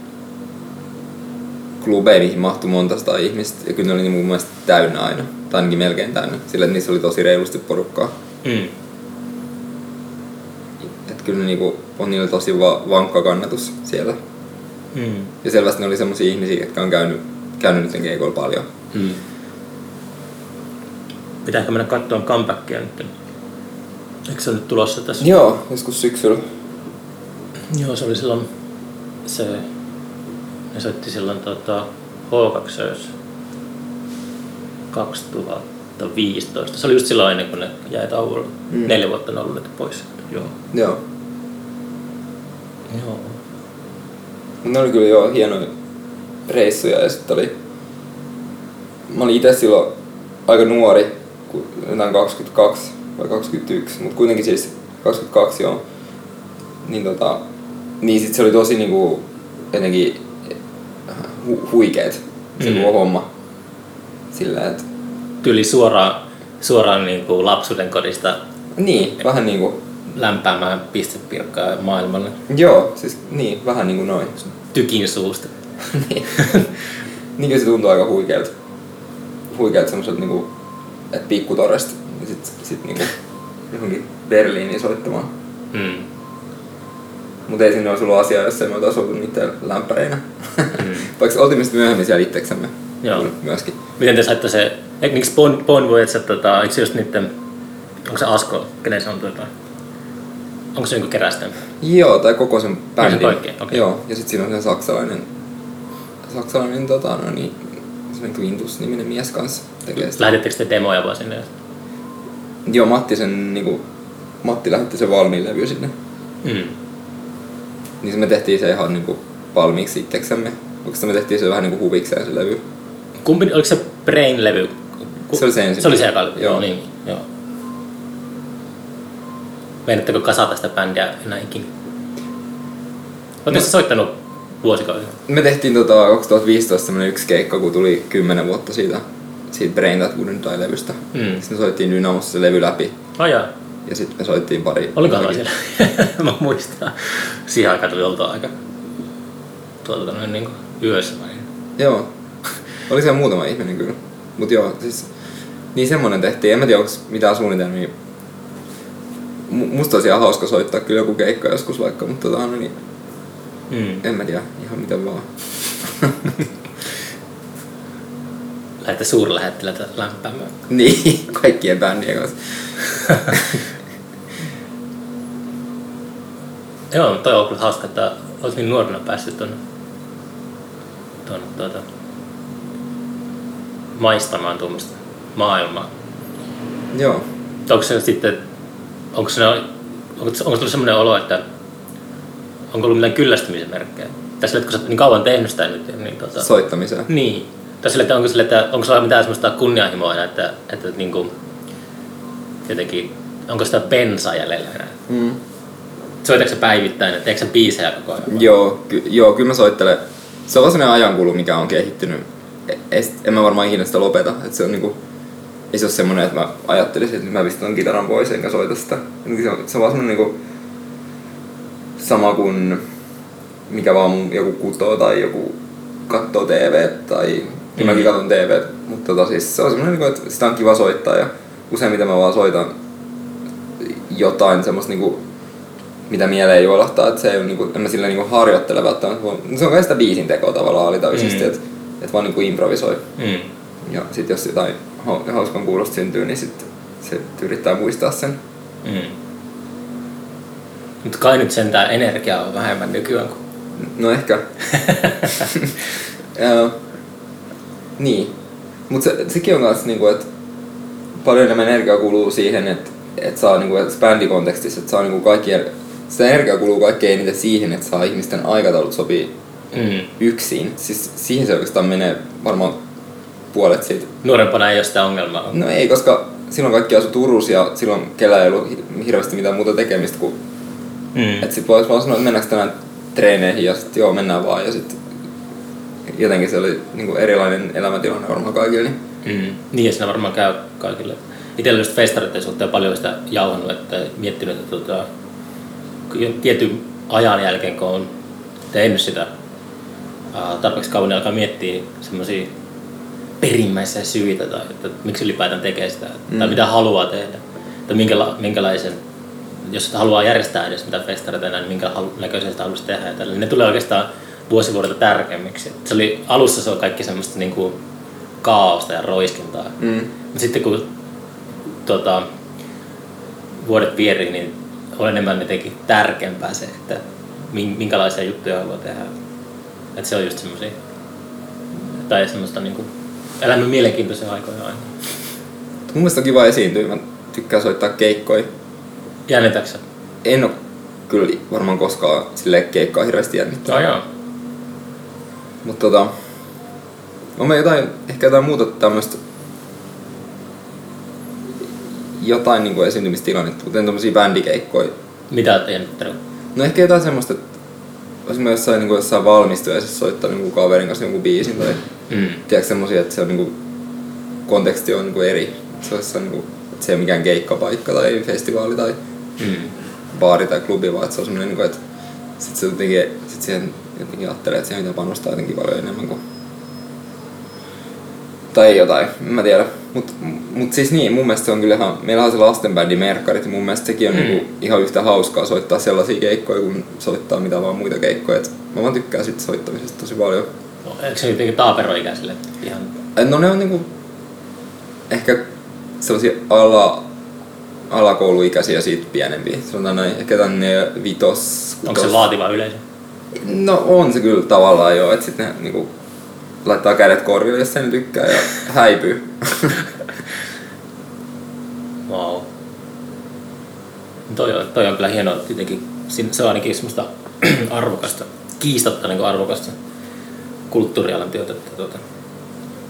klubeja, mihin mahtui monta sata ihmistä. Ja kyllä ne oli mun mielestä täynnä aina. Tai ainakin melkein täynnä. Sillä niissä oli tosi reilusti porukkaa. Mm. Et kyllä ne niinku, on niillä tosi va- vankka kannatus siellä. Mm. Ja selvästi ne oli semmosia ihmisiä, jotka on käynyt, käynyt nyt keikoilla paljon. Mm. Pitääkö mennä katsomaan comebackia nyt? Eikö se nyt tulossa tässä? Joo, joskus syksyllä. Joo, se oli silloin se, ne soitti silloin tota, H2 2015. Se oli just silloin ennen kuin ne jäi tauolle. Mm. Mm. Neljä vuotta ne on ollut nyt pois. Joo. Joo. Joo. Ne oli kyllä joo hienoja reissuja ja sitten oli... Mä olin itse silloin aika nuori, jotain 22 vai 21, mutta kuitenkin siis 22 joo. Niin tota, niin sit se oli tosi niinku jotenkin hu- huikeet se Mm. homma. Sillä että Tyli suoraan, suoraan niin kuin lapsuuden kodista niin, vähän niinku, lämpäämään pistepirkkaa maailmalle joo, siis niin, vähän niinku noin. tykin suusta. niin. niin kyllä se tuntuu aika huikealta. Huikealta semmoiselta niinku, että pikkutoresta ja sit, sit niinku johonkin Berliiniin soittamaan. Mm. Mutta ei sinne olisi ollut asiaa, jos ei me oltaisi oltu niiden lämpäreinä. Mm. Vaikka oltiin sitten myöhemmin siellä itseksemme Joo. myöskin. Miten te saitte se, eikö niinkö Bon, bon Voyage, tota, eikö se just niitten, onko se Asko, kenen se on tuota, onko se joku kerästen? Joo, tai koko sen bändin. kaikki, okei. Joo, ja sitten siinä on se saksalainen, saksalainen tota, no niin, semmoinen Quintus-niminen mies kanssa tekee sitä. Te demoja vaan sinne? Joo, Matti sen niinku, Matti lähetti sen valmiin levy sinne. Mm. Niin se me tehtiin se ihan niinku valmiiksi itseksemme. Oikeastaan me tehtiin se vähän niinku huvikseen se levy. Kumpi, oliko se Brain-levy? Ku- Se oli se ensimmäinen. Se oli se eka levy, Joo. joo. niin, joo. Meinatteko kasata sitä bändiä enää ikinä? Oletteko No. soittanut vuosikausia? Me tehtiin tota 2015 semmonen yksi keikka, kun tuli 10 vuotta siitä, siitä Brain That Wouldn't Die-levystä. Mm. Sitten me soittiin Dynamossa se levy läpi. Jaa. Ja sitten me soittiin pari... Olikohan mä siellä? mä muistan. Siihen aikaan tuli oltua aika tuolta noin niin kuin yössä vai? Joo. Oli siellä muutama ihminen kyllä. Mut joo, siis... Niin semmonen tehtiin. En mä tiedä, onko mitään suunnitelmia. Mu- Musta olisi ihan hauska soittaa kyllä joku keikka joskus vaikka, mutta tota, no niin, Mm. en mä tiedä, ihan miten vaan. Lähdette suurlähettiläitä lämpäämään. niin, kaikkien bändien kanssa. Joo, toi on kyllä hauska, että olet niin nuorena päässyt tuonne tuonne tuota, maistamaan tuommoista maailmaa. Joo. Onko se sitten, onko, se, onko, onko tullut sellainen olo, että onko ollut mitään kyllästymisen merkkejä? Tässä kun sä oot niin kauan tehnyt sitä nyt, niin tota, Soittamiseen. Niin. Tai sille, että onko, sille, että onko sulla mitään semmoista kunnianhimoa enää, että, että niin kuin, jotenkin, onko sitä bensaa jäljellä enää? Mm. Soitatko sä päivittäin, että teekö sä biisejä koko ajan? vai? Joo, ky- joo, kyllä mä soittelen. Se on vaan sellainen ajankulu, mikä on kehittynyt. E- ei sit- En mä varmaan ikinä sitä lopeta. Et se on niinku, ei se ole semmoinen, että mä ajattelisin, että mä pistän kitaran pois enkä soita sitä. Se on, se on vaan semmoinen niinku, sama kuin mikä vaan mun joku kutoo tai joku katsoo TV tai mm. mäkin katson TV, mutta tota, siis se on semmoinen, niinku, että sitä on kiva soittaa ja useimmiten mä vaan soitan jotain semmoista niinku, mitä mieleen juolahtaa, että se ei ole niinku, en mä sillä niinku harjoittele välttämättä, se on kai sitä biisin tekoa tavallaan alitajuisesti, mm. että et vaan niinku improvisoi. Mm. Ja sit jos jotain hauskan kuulosta syntyy, niin sit se yrittää muistaa sen. Mm. Mutta kai nyt sentään energiaa on vähemmän nykyään kuin... No ehkä. ja, niin. Mutta se, sekin on myös, niinku, että paljon enemmän energiaa kuluu siihen, että et saa niinku, et bändikontekstissa, että saa niinku kaikkien, se energia kuluu kaikkein eniten siihen, että saa ihmisten aikataulut sopii Mm. yksin. Siis siihen se oikeastaan menee varmaan puolet siitä. Nuorempana ei ole sitä ongelmaa. No ei, koska silloin kaikki asu Turussa ja silloin kellä ei ollut hi- hirveästi mitään muuta tekemistä kuin... Mm. Että sit voisi vaan sanoa, että mennäänkö tänään treeneihin ja sitten joo, mennään vaan ja sitten jotenkin se oli niinku erilainen elämäntilanne varmaan kaikille. Niin. Mm. Niin, ja siinä varmaan käy kaikille. Itsellä just festareiden suhteen paljon sitä jauhannut, että miettinyt, että tota, tietyn ajan jälkeen, kun on tehnyt sitä ää, tarpeeksi kauan, niin alkaa miettiä semmoisia perimmäisiä syitä tai että miksi ylipäätään tekee sitä mm. tai mitä haluaa tehdä. Tai minkäla, minkälaisen, jos haluaa järjestää edes mitä festareita enää, niin minkä halu, näköisiä sitä haluaisi tehdä. Ja ne tulee oikeastaan vuosi vuodelta tärkeämmiksi. Se oli, alussa se on kaikki semmoista niinku kaaosta ja roiskintaa. Mm. Mut sitten kun tota, vuodet vierii, niin on enemmän jotenkin tärkeämpää se, että min- minkälaisia juttuja haluaa tehdä. Että se on just semmoisia, tai semmoista niinku, elämän mielenkiintoisia aikoja aina. Mun mielestä on kiva esiintyä, mä tykkään soittaa keikkoja. Jännitäksä? En oo kyllä varmaan koskaan sille keikkaa hirveästi jännittää. Joo. Mutta tota, on me jotain, ehkä jotain muuta tämmöistä jotain niinku esiintymistilannetta, kuten tommosia bändikeikkoja. Mitä oot jännittänyt? No ehkä jotain semmoista, että olisi mä jossain, niinku jossain valmistujaisessa soittaa niinku kaverin kanssa jonkun biisin tai Mm. tiedätkö semmosia, että se on niinku, konteksti on niinku eri. Se olisi niinku, että se ei ole mikään keikkapaikka tai festivaali tai Mm. baari tai klubi, vaan että se on semmoinen, niinku, että sit se jotenkin, sit siihen jotenkin ajattelee, että siihen pitää panostaa jotenkin paljon enemmän kuin tai jotain, en mä tiedä. Mut, mut siis niin, mun mielestä se on kyllä ihan, meillä on se lastenbändi Merkkarit, mun mielestä sekin on mm. niinku ihan yhtä hauskaa soittaa sellaisia keikkoja, kuin soittaa mitä vaan muita keikkoja. Et mä vaan tykkään sit soittamisesta tosi paljon. No, eikö se jotenkin taaperoikäisille ihan... No ne on niinku ehkä sellaisia ala, alakouluikäisiä siitä pienempiä. Sanotaan näin, ehkä tänne vitos, Onko se kutos- vaativa yleisö? No on se kyllä tavallaan joo, että sitten niinku laittaa kädet korville, jos sen tykkää ja häipyy. Wow. Toi on, toi on kyllä hienoa, sin- se on ainakin semmoista arvokasta, kiistatta niin arvokasta kulttuurialan työtä, tuota,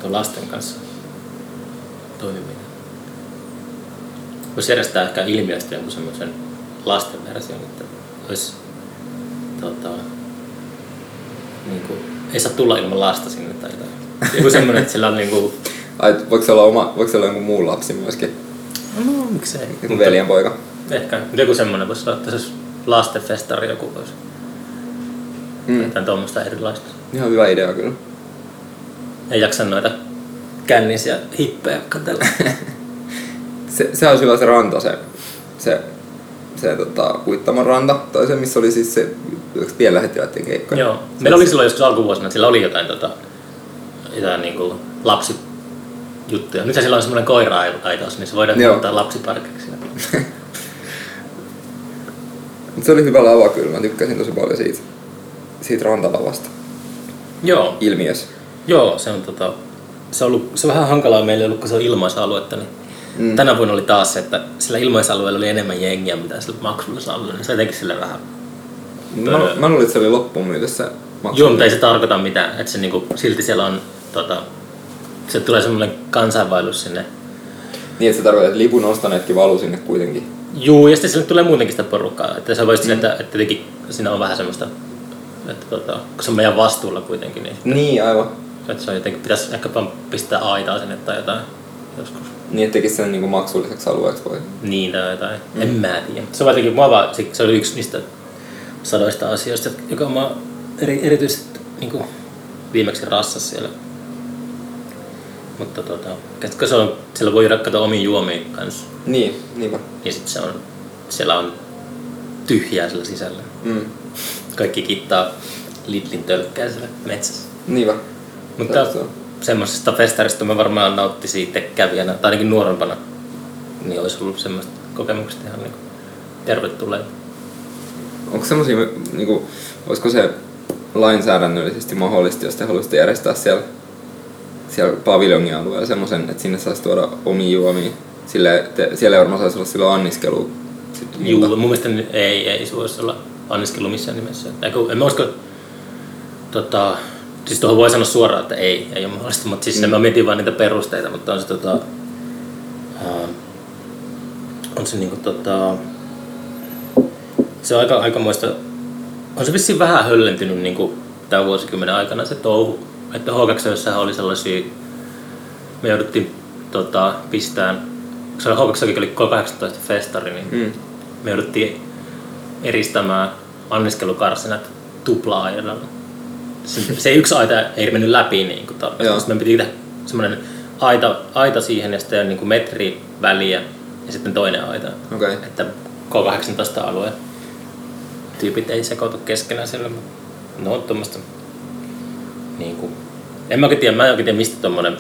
tuon lasten kanssa toimiminen. Voisi järjestää ehkä ilmiöstä jonkun semmoisen lasten version, että olisi tota, niin kuin, ei saa tulla ilman lasta sinne tai jotain. Joku semmoinen, että sillä on niin kuin, Ai, voiko se olla, oma, voiko se olla jonkun muun lapsi myöskin? no miksei. Joku veljenpoika? Ehkä joku semmoinen voisi olla, että se olisi lastenfestari joku voisi. Mm. Jotain tuommoista erilaista. Ihan hyvä idea kyllä. Ei jaksa noita kännisiä hippejä katsella. Se, se olisi hyvä se ranta, se, se, se tota, Uittamon ranta, tai se missä oli siis se, yksi pienlähettiläiden keikka. Joo. Meillä oli silloin joskus alkuvuosina, että sillä oli jotain, tota, jotain niin kuin lapsi juttuja. Nyt sillä on semmoinen koira-aitaus, niin se voidaan Joo. ottaa lapsiparkiksi. Se oli hyvä lava kyllä, mä tykkäsin tosi paljon siitä, siitä rantalavasta Joo, ilmiössä. joo, se on, tota, se on, ollut, se on vähän hankalaa meille ollut, kun se on ilmaisaluetta. Niin Mm. Tänä vuonna oli taas se, että sillä ilmaisalueella oli enemmän jengiä, mitä sillä maksullisella alueella. Niin se jotenkin sille vähän Mä, mä luulin, että se oli loppuun maksu. Joo, mutta ei se tarkoita mitään. Että se niinku, silti siellä on, tota, se tulee semmoinen kansainvaellus sinne. Niin, että se tarkoittaa, että lipun ostaneetkin valuu sinne kuitenkin. Juu, ja sitten sinne tulee muutenkin sitä porukkaa. Että se voisi mm. että, että tietenkin siinä on vähän semmoista, että tota, kun se on meidän vastuulla kuitenkin, niin Niin, aivan. että se on jotenkin, pitäisi ehkä vaan pistää aitaa sinne tai jotain joskus. Niin, että tekisi sen niinku maksulliseksi alueeksi voi. Niin tai jotain. Mm. En mä tiedä. Se on mua vaan, se, se oli yksi niistä sadoista asioista, joka mä eri, erityisesti niin kuin viimeksi rassas siellä. Mutta tota, kun se on, siellä voi rakkata omiin juomiin kanssa. Niin, niinpä. Ja sitten se on, siellä on tyhjää siellä sisällä. Mm. Kaikki kittaa Lidlin tölkkää siellä metsässä. Niinpä. Mutta semmoisesta festarista mä varmaan nauttisin itse kävijänä, tai ainakin nuorempana, niin olisi ollut semmoista kokemuksesta ihan niin tervetulleita. Onko semmosia, niinku, olisiko se lainsäädännöllisesti mahdollista, jos te haluaisitte järjestää siellä, siellä paviljongin alueella semmoisen, että sinne saisi tuoda omia juomia? Sille, te, siellä ei varmaan saisi olla silloin anniskelu. Juu, mun mielestä ni- ei, ei se voisi olla anniskelu missään nimessä. Kun, en mä usko, tota, siis tuohon voi sanoa suoraan, että ei, ei ole mahdollista, mutta siis mm. mä mietin vaan niitä perusteita, mutta on se tota, ää, on se niinku tota, se on aika, aikamoista, on se vissiin vähän höllentynyt niinku tämän vuosikymmenen aikana se touhu, että H2 oli sellaisia, me jouduttiin tota, pistään, se H2 oli 18 festari, niin Mm. me jouduttiin eristämään anniskelukarsinat tupla-aidalla. Se, se yksi aita ei mennyt läpi niin kuin. Joo. Sitten me piti tehdä semmoinen aita, aita siihen ja sitten niin kuin metri väliä ja sitten toinen aita. Okei. Että K18-alueen tyypit ei sekoitu keskenään siellä. No tuommoista niin kuin, en mä oikein tiedä, mä en oikein tiedä mistä tuommoinen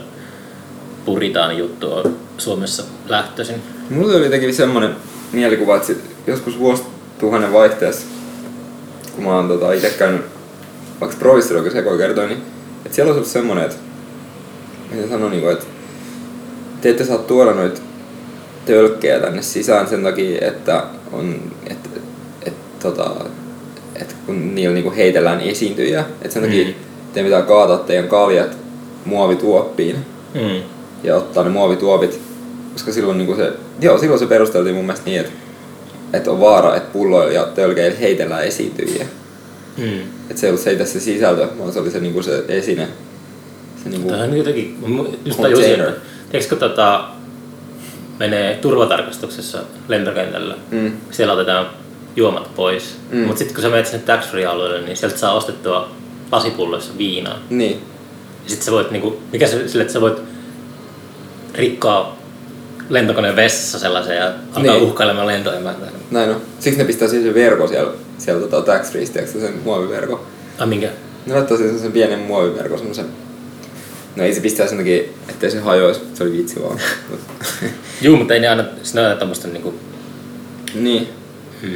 puritaani juttu on Suomessa lähtöisin. Mulla oli jotenkin semmoinen mielikuva, että sit joskus vuosituhannen vaihteessa, kun mä oon tota, itse käynyt vaikka provissorilla, kun Seko kertoi, niin että siellä olisi ollut semmoinen, että miten sanoi, niin että te ette saa tuoda noita tölkkejä tänne sisään sen takia, että on, että, että, tota, että kun niillä niinku heitellään esiintyjiä, että sen takia Mm. teidän pitää kaataa teidän kaljat muovituoppiin Mm. ja ottaa ne muovituopit, koska silloin, niin se, joo, silloin se perusteltiin mun mielestä niin, että, että on vaara, että pulloilla ja tölkeillä heitellään esiintyjiä. Mm. Että se ei ollut se itse se sisältö, vaan se oli se, niin se esine. Se, niin Tämä kuin, on jotenkin, just tajusin, että tiedätkö, kun tota, menee turvatarkastuksessa lentokentällä, mm, siellä otetaan juomat pois. Mm. Mutta sitten kun sä menet sinne tax alueelle, niin sieltä saa ostettua lasipulloissa viinaa. niin, Ja sitten sä voit, niinku, mikä se sille, että sä voit rikkoa lentokoneen vessassa sellaisen ja alkaa Niin. uhkailemaan lentoemäntää. näin on. Siksi ne pistää siis se verko siellä, siellä tota, tax sen muoviverko. Ai minkä? Ne laittaa siis sen pienen muoviverkon semmosen. No ei se pistää sen takia, ettei se hajoisi, se oli vitsi vaan. Juu, mutta ei ne aina, siinä on aina tämmöistä niinku, niin, hmm.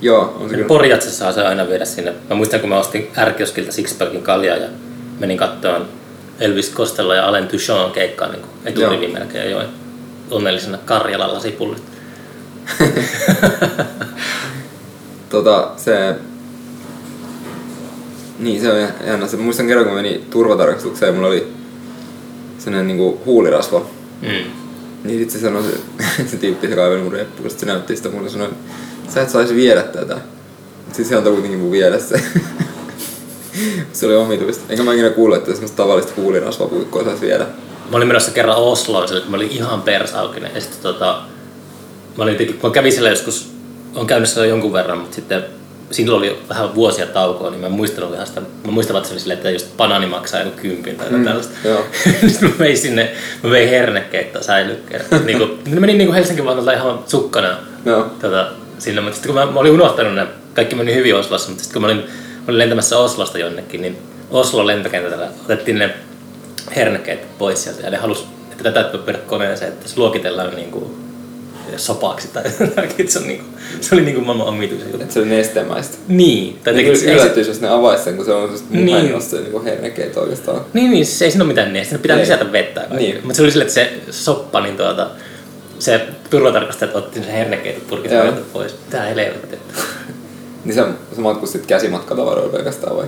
joo, on se kyllä. Porjatsa saa se aina viedä sinne. Mä muistan, kun mä ostin Ärkioskilta Sixpackin kaljaa ja menin kattoon Elvis Costello ja Alain Duchon keikkaa niin eturivin melkein join onnellisena Karjalan lasipullit. Tota, se... Niin, se on jännä. Se, muistan kerran, kun mä menin turvatarkastukseen mulla oli sellainen niinku huulirasva. Mm. Niin sit se sanoi se, se tyyppi, se kaiveli mun reppuun, sit se näytti sitä mulle sanoi, sä et saisi viedä tätä. Sit se antoi kuitenkin mun viedä se. se oli omituista. Enkä mä ikinä kuullut, että semmoista tavallista huulirasvapuikkoa saisi viedä. Mä olin menossa kerran Osloon, sille, että mä olin ihan persaukinen. Ja sitten tota, mä, olin jotenkin, kun mä kävin siellä joskus, on käynyt siellä jonkun verran, mutta sitten silloin oli vähän vuosia taukoa, niin mä en muistanut ihan sitä. Mä muistan, että se oli silleen, että just banaani maksaa joku kympin tai jotain Mm, tällaista. joo. sitten mä vein sinne, mä vein hernekeittoa säilykkeen. niin kuin, ne meni niin kuin Helsingin vanhalta ihan sukkana Joo. tota, sinne, mutta sitten kun mä, mä, olin unohtanut ne, kaikki meni hyvin Oslossa, mutta sitten kun mä olin, mä olin lentämässä Oslosta jonnekin, niin Oslo lentokentällä otettiin ne hernekeet pois sieltä ja ne halus, että tätä voi pidä koneeseen, että se luokitellaan niin kuin sopaksi tai jotakin. Se, on niin kuin, se oli niin kuin maailman omituisen juttu. Että se oli nestemäistä. Niin, tai Niin kyllä yllättyisi, jos ne avaisi sen, kun se on just Niin. niin. se niinku hernekeitä oikeastaan. niin, niin, se ei siinä ole mitään niin, siinä pitää Ei. lisätä vettä. Niin. Mutta se oli silleen, että se soppa, niin tuota, se turvatarkastajat otti sen hernekeitot purkista Joo. pois. Tää helvetti. Niin sä, sä matkustit käsimatkatavaroilla pelkästään vai?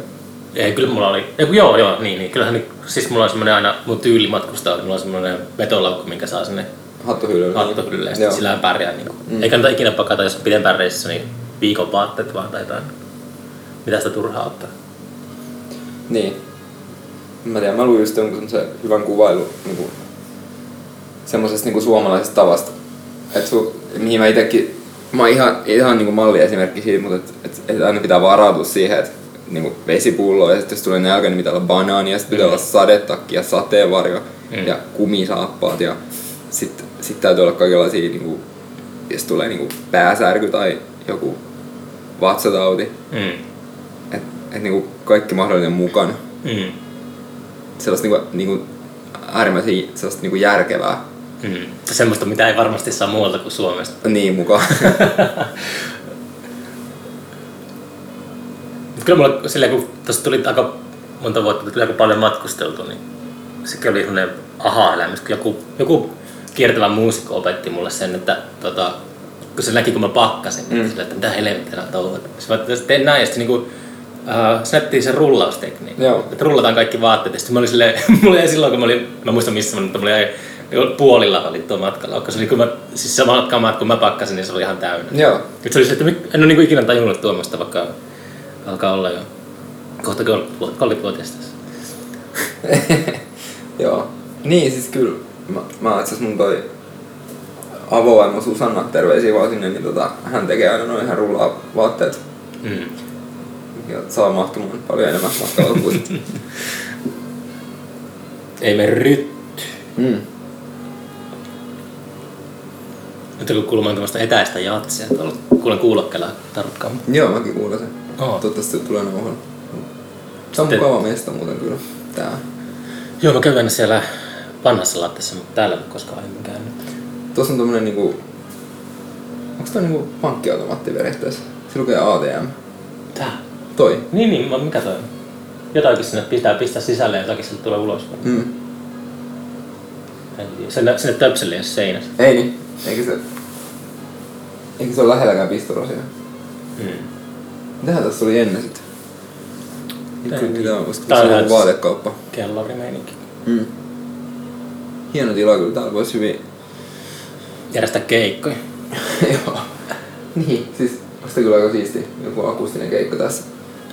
Ei, kyllä mulla oli, ei, kun joo, joo, niin, niin. Kyllähän, niin- siis mulla on semmoinen aina, mun tyyli matkustaa, mulla on semmoinen vetolaukku, minkä saa sinne Hattuhyllyllä. hattuhyllylle, ja sillä pärjää. Niin kuin. Mm. Ei kannata ikinä pakata, jos on pidempään reissussa, niin viikon vaatteet vaan tai jotain. Mitä sitä turhaa ottaa. Niin. Mä tiedän, mä luin just jonkun hyvän kuvailu niinku, semmosesta niinku suomalaisesta tavasta. Et su, mihin mä itekin mä oon ihan, ihan niinku malliesimerkki siitä, mutta et, et, et aina pitää varautua siihen, että niinku vesipullo ja sitten jos tulee nälkä, niin pitää olla banaania, ja sitten pitää olla sadetakki ja sateenvarjo Mm. ja kumisaappaat ja sitten sit täytyy olla kaikenlaisia, niinku, jos tulee niinku pääsärky tai joku vatsatauti, Mm. että et niinku kaikki mahdollinen mukana. Mm. Sellaista niinku, niinku äärimmäisen sellaista niinku järkevää Mm. Semmoista, mitä ei varmasti saa muualta kuin Suomesta. niin mukaan. kyllä mulla silleen, kun tuossa tuli aika monta vuotta, tuli aika paljon matkusteltu, niin sekin oli semmoinen aha-elämys. kun Joku, joku kiertävä muusikko opetti mulle sen, että tota, kun se näki, kun mä pakkasin, mm. niin sillä, että mitä helvettiä touhut. Se vaan, että teen näin, ja sitten niinku, Uh, se näytti sen rullaustekniikka. Joo. Että rullataan kaikki vaatteet. Ja sitten mä olin silleen, mulla jäi silloin, kun mä olin, mä muistan missä mä, mutta mulla jäi puolilla oli tuo matkalla. Koska se oli, kun mä, siis samat kamat kun mä pakkasin, niin se oli ihan täynnä. Joo. Et se oli se, että en ole niinku ikinä tajunnut tuommoista, vaikka alkaa olla jo kohta 30-vuotias tässä. Joo. Niin, siis kyllä. Mä, mä itse mun toi avovaimo Susanna, terveisiä vaan sinne, niin tota, hän tekee aina noin ihan rullaa vaatteet. Mm. Ja saa mahtumaan paljon enemmän matkalla kuin... Ei me ryt. mm. Nyt kun kuulemaan tämmöistä etäistä jatsia, tuolla kuulen kuulokkeella tarkkaan. Joo, mäkin kuulen sen. Oo. Toivottavasti se tulee nauhalla. Se on Sitten- mukava mesta muuten kyllä. Tää. Joo, mä käyn siellä vanhassa lattiassa, mutta täällä en koskaan aiemmin käynyt. Tuossa on tommonen niinku... Onks tää niinku pankkiautomaatti periaatteessa? Se lukee ATM. Tää? Toi. Niin, niin, mikä toi? Jotakin sinne pitää pistää sisälle ja jotakin sieltä tulee ulos. Mm. Sinne, sinne töpseliin seinässä. Ei niin. Eikö se... Eikö se ole lähelläkään pistorosia? Mm. Mitähän tässä oli ennen sit? En Mitä, tiedä. mitä on? Olisiko Tää se on ollut vaatekauppa? Kellarimeininki. Mm. Hieno tila kyllä, täällä voisi hyvin... Järjestää keikkoja. Joo. Niin, siis onko kyllä aika siisti joku akustinen keikka tässä,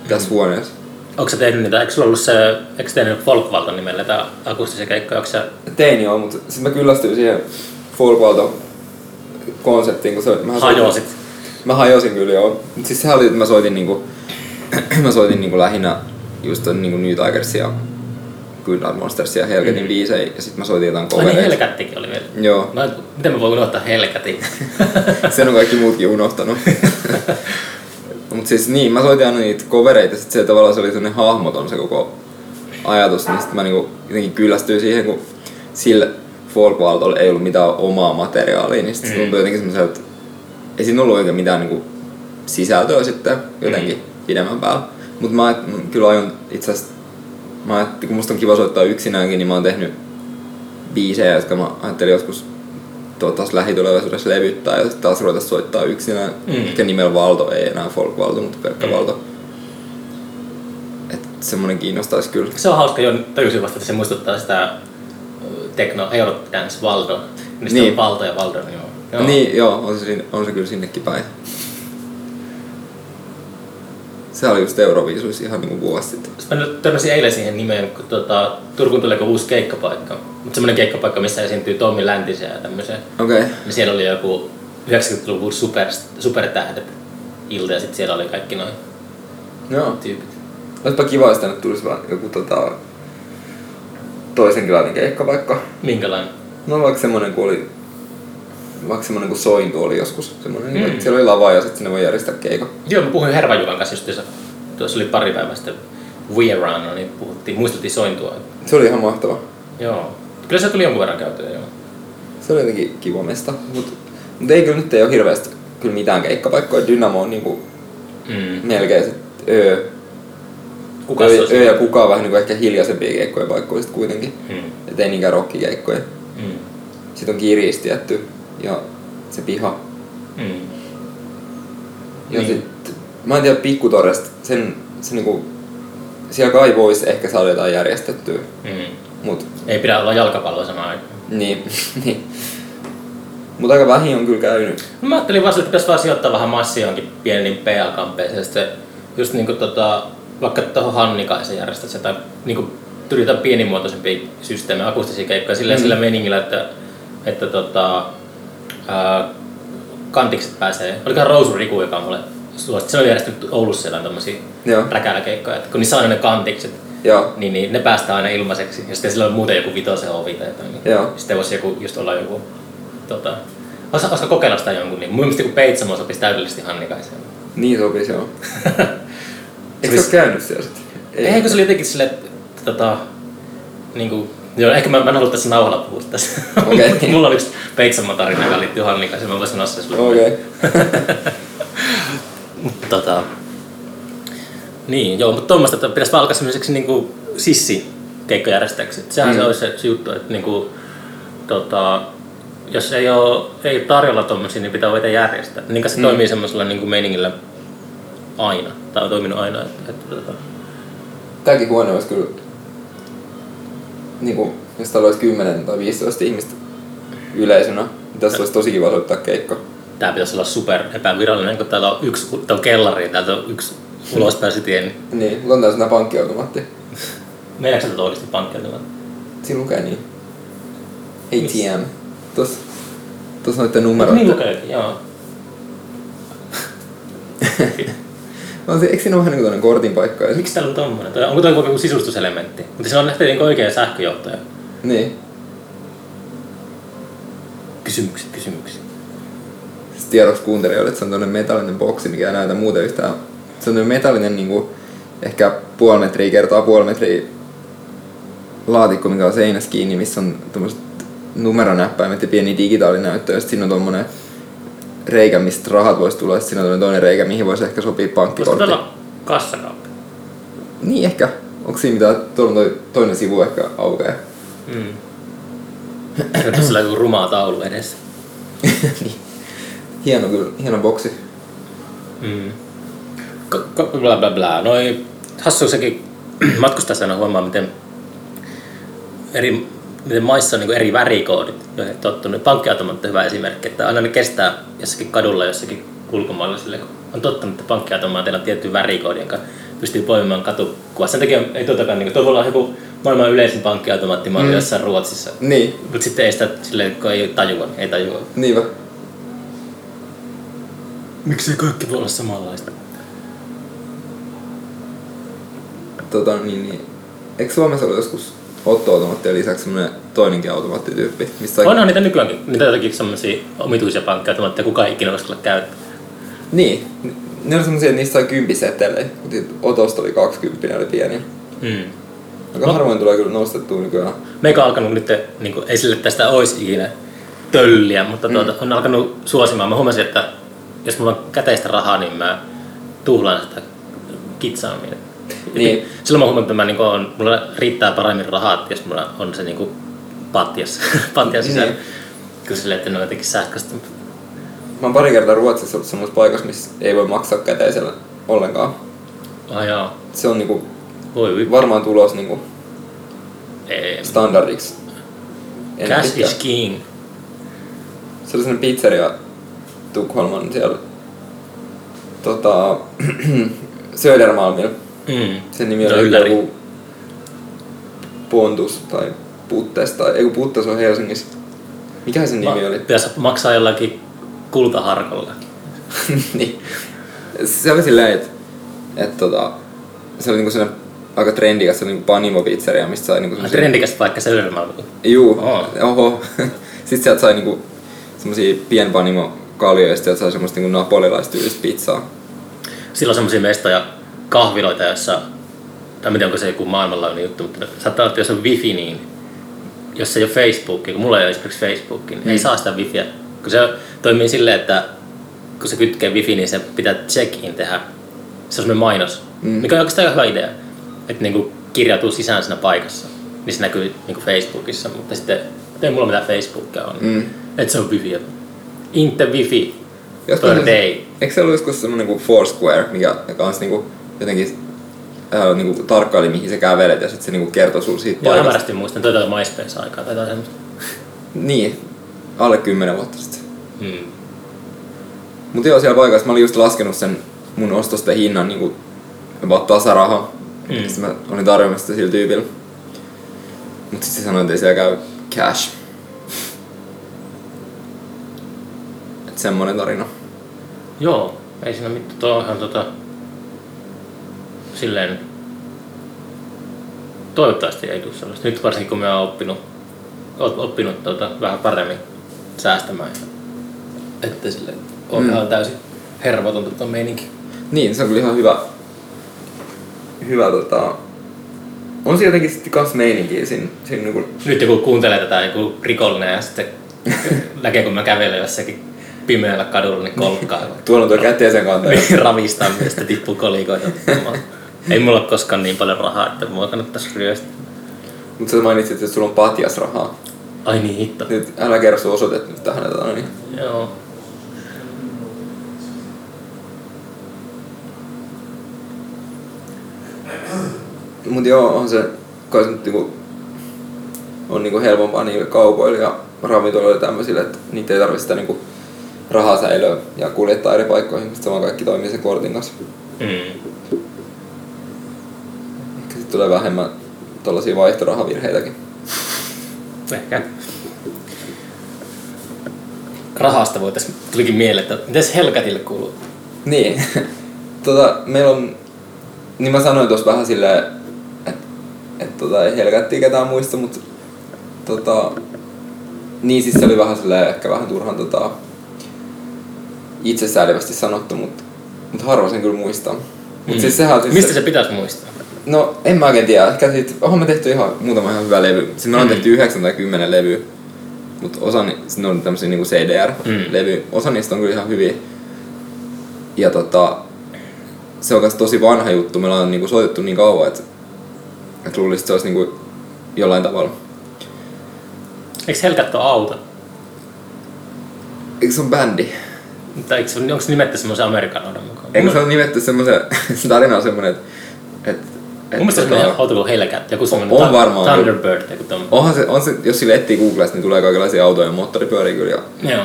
tässä huoneessa. Onko sä tehnyt niitä, eikö sulla ollut se, eikö tehnyt Folkvalta nimellä tämä akustisia keikkoja, onko sä, Tein joo, mutta sitten mä kyllästyin siihen Folkvalto konseptiin, kun se, mä hajosit? Mä hajosin kyllä joo. Mut siis sehän oli, että mä soitin niinku, mä soitin niinku lähinnä just ton niinku New Tigersia ja Good Monstersia ja Helgetin Mm. biisejä ja sit mä soitin jotain Ai niin. Helkättikin oli vielä. Joo, No, miten mä voin unohtaa Helkätin? sen on kaikki muutkin unohtanut. Mut siis niin, mä soitin aina niitä covereita, sit se tavallaan se oli sellainen hahmoton se koko ajatus, niin sit mä niinku jotenkin kyllästyin siihen, kun sillä Folkvaltolla ei ollut mitään omaa materiaalia, niin sit se Mm. tuntui jotenkin semmoiselta, ei siinä ollut oikein mitään niinku sisältöä sitten jotenkin pidemmän päällä. Mut mä kyllä aion itse asiassa, mä kun musta on kiva soittaa yksinäänkin, niin mä oon tehnyt biisejä, jotka mä ajattelin joskus toivottavasti lähitulevaisuudessa levyttää ja sitten taas ruveta soittaa yksinään. Mm. Mm. Ehkä nimellä Valto, ei enää Folk Valto, mutta pelkkä Mm. mm. Valto. Et semmonen kiinnostaisi kyllä. Se on hauska, jo tajusin vasta, että se muistuttaa sitä Techno Eurodance Valdo. Niistä niin. Niin. on Valto ja Valdo, niin joo. Niin, joo, on se, on se kyllä sinnekin päin. Se oli just Euroviisuissa ihan niinku vuosi sitten. Mä nyt törmäsin eilen siihen nimeen, kun tota, Turkuun tulee uusi keikkapaikka. Mutta semmoinen keikkapaikka, missä esiintyy Tommi Läntisiä ja tämmöisiä. Okei. Okay. Niin siellä oli joku 90-luvun super, supertähdet ilta ja sitten siellä oli kaikki noin Joo. tyypit. Olisipa kiva, jos tänne tulisi vaan joku tota, toisenkinlainen keikka vaikka. Minkälainen? No vaikka semmonen kuin oli, vaikka semmonen kuin Sointu oli joskus. Semmonen, Mm. mm. että siellä oli lava ja sitten sinne voi järjestää keikan. Joo, mä puhuin Hervajukan kanssa justiinsa. Tuossa oli pari päivää sitten We Around, niin puhuttiin, muisteltiin sointua. Se oli ihan mahtava. Joo. Kyllä se tuli jonkun verran käytyä, joo. Se oli jotenkin kiva mesta. Mut, mut ei kyllä nyt ei ole hirveästi kyllä mitään keikkapaikkoja. Dynamo on niinku Mm. melkein sit öö. Kuka öö, se öö ja kuka on vähän niinku ehkä hiljaisempia keikkoja paikkoja sit kuitenkin. Mm. Et ei niinkään rockikeikkoja. Mm. Sitten on Kiris tietty ja se piha. Mm. Ja Niin. sit, mä en tiedä pikkutoresta, sen, se niinku, siellä kai voisi ehkä saada jotain järjestettyä, Mm. mut Ei pidä olla jalkapalloa samaan aikaan. niin, niin. Mut aika vähin on kyllä käynyt. No, mä ajattelin vaan, että pitäisi vaan sijoittaa vähän massia johonkin pieniin PA-kampeeseen. Sitten just niinku tota, vaikka tuohon Hannikaisen järjestät sitä, niinku tuli jotain pienimuotoisempia systeemejä, akustisia keikkoja sillä. Mm. sillä meningillä, että, että tota, ää, kantikset pääsee, olikohan Rousu Riku, joka on mulle suositti, se on järjestänyt Oulussa siellä Joo. räkäläkeikkoja, että kun niissä on aina ne kantikset, Joo. niin, niin ne päästään aina ilmaiseksi. Ja sitten sillä on muuten joku vitosen ovi tai jotain. Niin Joo. Sitten voisi joku, just olla joku, tota, osa, osa kokeilla sitä jonkun, niin mun mielestä joku Peitsamo sopisi täydellisesti Hannikaiseen. Niin sopisi, joo. Eikö sä ole käynyt siellä sitten? Ei, kun se oli jotenkin silleen, että tota, niin kuin, joo, ehkä mä, mä en halua tässä nauhalla puhua tässä. Okei. Mutta mulla on yksi Peitsamo tarina, joka liittyy Hannikaiseen, mä voisin sanoa se sulle. Okei. Mutta tota, niin, joo, mutta tuommoista, että pitäisi vaan alkaa semmoiseksi niinku sissi keikkojärjestäjäksi. Et Sehän mm. Se olisi se, se juttu, että niinku, tota, jos ei ole, ei ole tarjolla tuommoisia, niin pitää voida järjestää. Niin se Mm. toimii semmoisella niinku meiningillä aina, tai on toiminut aina. Että, että, tota, Tääkin huone olisi kyllä, niinku, jos täällä olisi 10 tai 15 ihmistä yleisönä, niin tässä olisi tosi kiva soittaa keikka. tää pitäisi olla super epävirallinen, kun täällä on yksi tää on kellari ja täältä on yksi ulospääsytie. Niin Niin, on täällä sellainen pankkiautomaatti. meneekö tätä oikeasti pankkiautomaatti? Siinä lukee niin. ATM. Tuossa Tuossa noitten numeroiden. Niin lukeekin, joo. On se, eikö siinä ole vähän niin kuin kortin paikka? Miksi täällä on tommonen? Onko toi joku sisustuselementti? Mutta siinä on nähty niin oikea sähköjohtaja. Niin. Kysymykset, kysymyksiä. Sitten tiedoksi kuuntelijoille, että se on tämmönen metallinen boksi, mikä ei näytä muuten yhtään. Se on metallinen niinku, ehkä puoli metriä kertaa puoli metriä laatikko, mikä on seinässä kiinni, missä on tämmöiset numeronäppäimet ja pieni digitaalinäyttö. Ja sitten siinä on tommonen reikä, mistä rahat voisi tulla. Siinä on toinen reikä, mihin voisi ehkä sopia Voisiko pankkikortti. täällä kassakaappi? Niin ehkä. Onko siinä mitään, tuolla on toi toinen sivu ehkä aukeaa. Mm. Tässä on rumaa taulu edessä. niin. Hieno kyllä, hieno boksi. Mm. K- k- bla bla bla. Noi hassu sekin matkustajassa aina huomaa, miten eri, miten maissa on niin eri värikoodit, joihin on tottunut. Pankkiautomaatti on hyvä esimerkki, että aina ne kestää jossakin kadulla jossakin ulkomailla sille, kun on tottunut, että pankkiautomaatilla on tietty värikoodi, jonka pystyy poimimaan katukuvaa. Sen takia ei tuotakaan, niin tuo voi olla joku maailman yleisin pankkiautomaattimalli Mm. jossain Ruotsissa. Niin, Mutta sitten ei sitä silleen, kun ei tajua, niin ei tajua. niinpä. Miksi kaikki voi olla samanlaista? Tota, niin, niin. Eikö Suomessa ollut joskus ottoautomaattien lisäksi semmoinen toinenkin automaattityyppi? Mistä Onhan niitä nykyäänkin, niitä jotakin semmosia omituisia pankkiautomaatteja, kukaan ei ikinä uskalla käyttää. Niin, ne oli semmosia, että niistä sai kympisetelejä, mutta otosta oli 20, oli pieni. Mm. Aika No. harvoin tulee kyllä nostettua nykyään. Meikä on alkanut nyt, niin kuin, ei sille tästä olisi ikinä tölliä, mutta tuota, on alkanut suosimaan. Mä huomasin, että jos mulla on käteistä rahaa, niin mä tuhlaan sitä kitsaammin. Niin. Silloin mä huomaan, että mä, niin kuin, on, mulla riittää paremmin rahaa, jos mulla on se niin kuin, patjas, patjas sisällä. Niin. Kyllä silleen, että ne on jotenkin sähköistä. Mä oon pari kertaa Ruotsissa ollut semmoisessa paikassa, missä ei voi maksaa käteisellä ollenkaan. Ah joo, Se on niinku voi voi. varmaan tulos niinku Ei. standardiksi. ennen Cash pitkää. is king. Se oli sellainen pizzeria Tukholman siellä tota, Södermalmilla. Mm. Sen nimi oli Ylläri. joku Pontus tai Puttes tai ei kun Puttes on Helsingissä. Mikä sen nimi Ma- oli? Pitäisi maksaa jollakin kultaharkolla. niin. Se oli silleen, että et, tota, se oli niinku sellainen aika trendikäs, se oli niinku Panimo pizzeria, mistä sai niinku Ai, semmosia- Trendikäs paikka Södermalm. Juu, Oo. oho. Sitten sieltä sai niinku semmosia pienpanimo kaljoja ja sieltä sai semmoista niinku napolilaistyylistä pizzaa. Silloin on semmoisia mestoja, kahviloita, joissa, tai miten onko se joku maailmanlaajuinen juttu, mutta saattaa olla, että jos on wifi, niin jos ei ole Facebookia, kun mulla ei ole esimerkiksi Facebookia, niin ei Mm. saa sitä wifiä. Kun se toimii silleen, että kun se kytkee wifi, niin se pitää check-in tehdä. Se on semmoinen mainos, Mm. mikä on oikeastaan hyvä idea, että niinku kirjautuu sisään siinä paikassa. Niin se näkyy niinku Facebookissa, mutta sitten ei mulla mitään Facebookia on. Mm. Että se on wifi. Inte wifi Joskus day. Eikö se ollut joskus semmonen kuin Foursquare, mikä kans niinku jotenkin äh, niinku tarkkaili mihin sä kävelet ja sitten se niinku kertoi sulle siitä Joo, paikasta. hämärästi muistan, toi oli MySpace-aikaa tai jotain semmoista. Niin, alle 10 vuotta sitten. Mm. Mutta joo, siellä paikassa mä olin just laskenut sen mun ostosten hinnan niinku about tasaraha. Mm. Mm. Sitten mä olin tarjoamassa sitä sillä tyypillä. Mut sitten se sanoi, että ei siellä käy cash. Et semmonen tarina. Joo, ei siinä mitään. Tuo on ihan tota, silleen, toivottavasti ei tule sellaista. Nyt varsinkin kun me on oppinut, oppinut tota, vähän paremmin säästämään. Että silleen, on Mm. mm. ihan täysin hervotonta tuo meininki. Niin, se on kyllä ihan hyvä. Hyvä tota... On siinä jotenkin sitten kans meininkiä siinä, siinä niinku... Nyt joku kuuntelee tätä joku rikollinen ja sitten näkee kun mä kävelen jossakin pimeällä kadulla, niin kolkkaa. Tuolla on tuo käteisen kantaja. Niin ravistaa, mistä tippuu kolikoita. Ei mulla ole koskaan niin paljon rahaa, että mua kannattaisi ryöstää. Mutta sä mainitsit, että sulla on patjas rahaa. Ai niin, hitto. Nyt älä kerro sun osoitet nyt tähän. Että, no niin. Joo. Mut joo, on se kai se nyt niinku, on niinku helpompaa niille kaupoille ja ravintoloille tämmöisille, että niitä ei tarvitse sitä niinku rahaa säilöä ja kuljettaa eri paikkoihin, koska se vaan kaikki toimii sen kortin kanssa. Mm. Ehkä sit tulee vähemmän tollasia vaihtorahavirheitäkin. Ehkä. Rahasta voitais, tulikin mieleen, että mitäs Helkatille kuuluu? Niin. tota, meillä on, niin mä sanoin tuossa vähän silleen, että et, tota, ei helkättiin ketään muista, mutta tota, niin siis se oli vähän silleen, ehkä vähän turhan tota, itsesäälivästi sanottu, mutta mut harva sen kyllä muistaa. Mut Mm. siis sehän siis Mistä se pitäisi muistaa? No en mä oikein tiedä. Ehkä siitä, onhan me tehty ihan muutama ihan hyvä levy. Siis me Mm. tehty 9 tai 10 levyä. Mutta osa, ni- ne on tämmösiä niinku CDR-levy. Osa niistä on kyllä ihan hyviä. Ja tota, se on myös tosi vanha juttu. Me ollaan niinku soitettu niin kauan, että et luulisin, että se olisi niinku jollain tavalla. Eikö Helkat ole auto? Eikö se on bändi? Tai eikö se, onko se nimetty semmoisen amerikanoiden mukaan? Eikö se on nimetty semmoisen, se tarina on semmoinen, että et, et, Mun mielestä se tota- on auto kuin Hellcat, joku semmoinen On varmaan. Thunderbird, joku tommoinen. Onhan se, on se, jos sille etsii Googlesta, niin tulee kaikenlaisia autoja ja moottoripyöriä kyllä. Joo.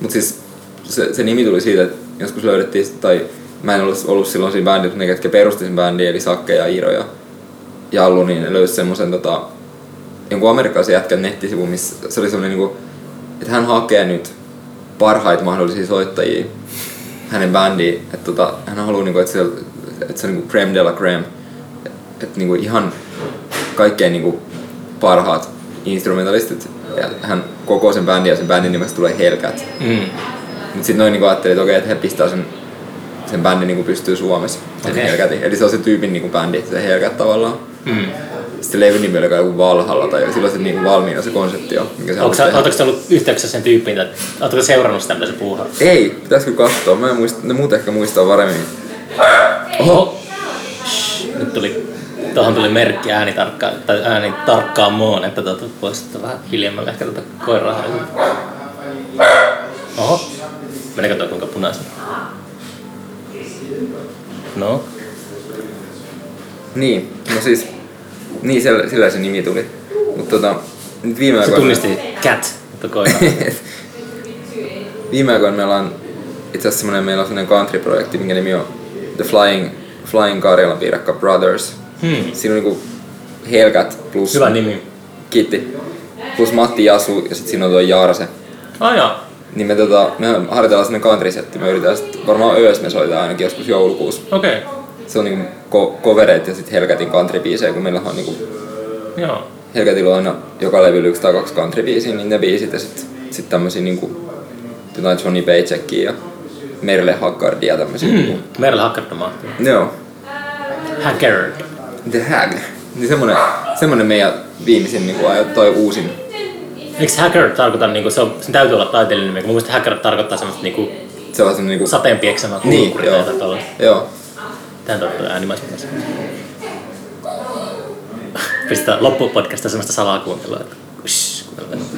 Mutta siis se, se nimi tuli siitä, että joskus löydettiin, tai mä en ollut, ollut silloin siinä bändissä, mutta ne ketkä perusti sen bändin, eli Sakke ja Iiro ja Jallu, niin ne löysi semmoisen tota, jonkun amerikkalaisen jätkän nettisivun, missä se oli semmoinen niinku, että hän hakee nyt parhaita mahdollisia soittajia hänen bändiin, että tota, hän haluaa niinku, että se, että se on niinku creme de la creme, että et, niinku ihan kaikkein niinku parhaat instrumentalistit, ja hän koko sen bändin ja sen bändin nimestä tulee Hellcat. Mm. Mutta sitten noin niinku ajattelin, että okei, että he pistää sen, sen bändin niinku pystyy Suomessa. Hellcatin. Eli se on se tyypin niinku bändi, se Hellcat tavallaan. Mm. Sitten levyn nimi oli joku Valhalla tai silloin se niinku valmiina se konsepti on. Mikä se sä, ollut yhteyksissä sen tyyppiin, tai ootteko seurannut sitä, mitä se puuhaa? Ei, pitäisikö katsoa. Mä en muista, ne muut ehkä muistaa paremmin. Oho! Nyt tuli, tuohon tuli merkki ääni, tarkka, tai ääni tarkkaan moon, että tuota, voisi ottaa vähän hiljemmälle ehkä tuota koiraa. Oho! Menikö toi kuinka punaisen? No, Niin, no siis, niin sillä, sillä se nimi tuli. Mutta tota, nyt viime se aikoina... tunnisti cat, mutta koira. Viime aikoina meillä on itse asiassa semmoinen, meillä on semmoinen country-projekti, minkä nimi on The Flying, Flying Karjalan piirakka Brothers. Hmm. Siinä on niinku Helgat plus Hyvä nimi. Kiitti. Plus Matti Jasu ja sitten siinä on tuo Jaarse. Ah. Niin me, tota, me harjoitellaan sinne country-setti. Me yritetään sit, varmaan öös me soitetaan ainakin joskus joulukuussa. Okei. Se on niinku ko- covereet ja sitten Helgatin country-biisejä, kun meillä on niinku Joo. Helgatilla on aina joka levyllä yksi tai kaksi country-biisiä, niin ne biisit ja sitten sit tämmösiä niinku jotain Johnny Paycheckia ja Merle Hackardia ja tämmösiä. Hmm. Niinku. Merle Hakkard mahtuu. Joo. Haggard. The Hag. Niin semmonen, semmonen meidän viimeisin niinku ajo, toi uusin. Eikö Haggard tarkoita, niinku, se on, sen täytyy olla taiteellinen nimi, kun mun mielestä Haggard tarkoittaa semmoista niinku Se on semmonen niinku... sateen pieksämää Niin, joo. tai tollaista. Joo. Tähän totta äänimaisen kanssa. Pistää loppupodcasta semmoista salakuuntelua, että shh, kuunnellaan.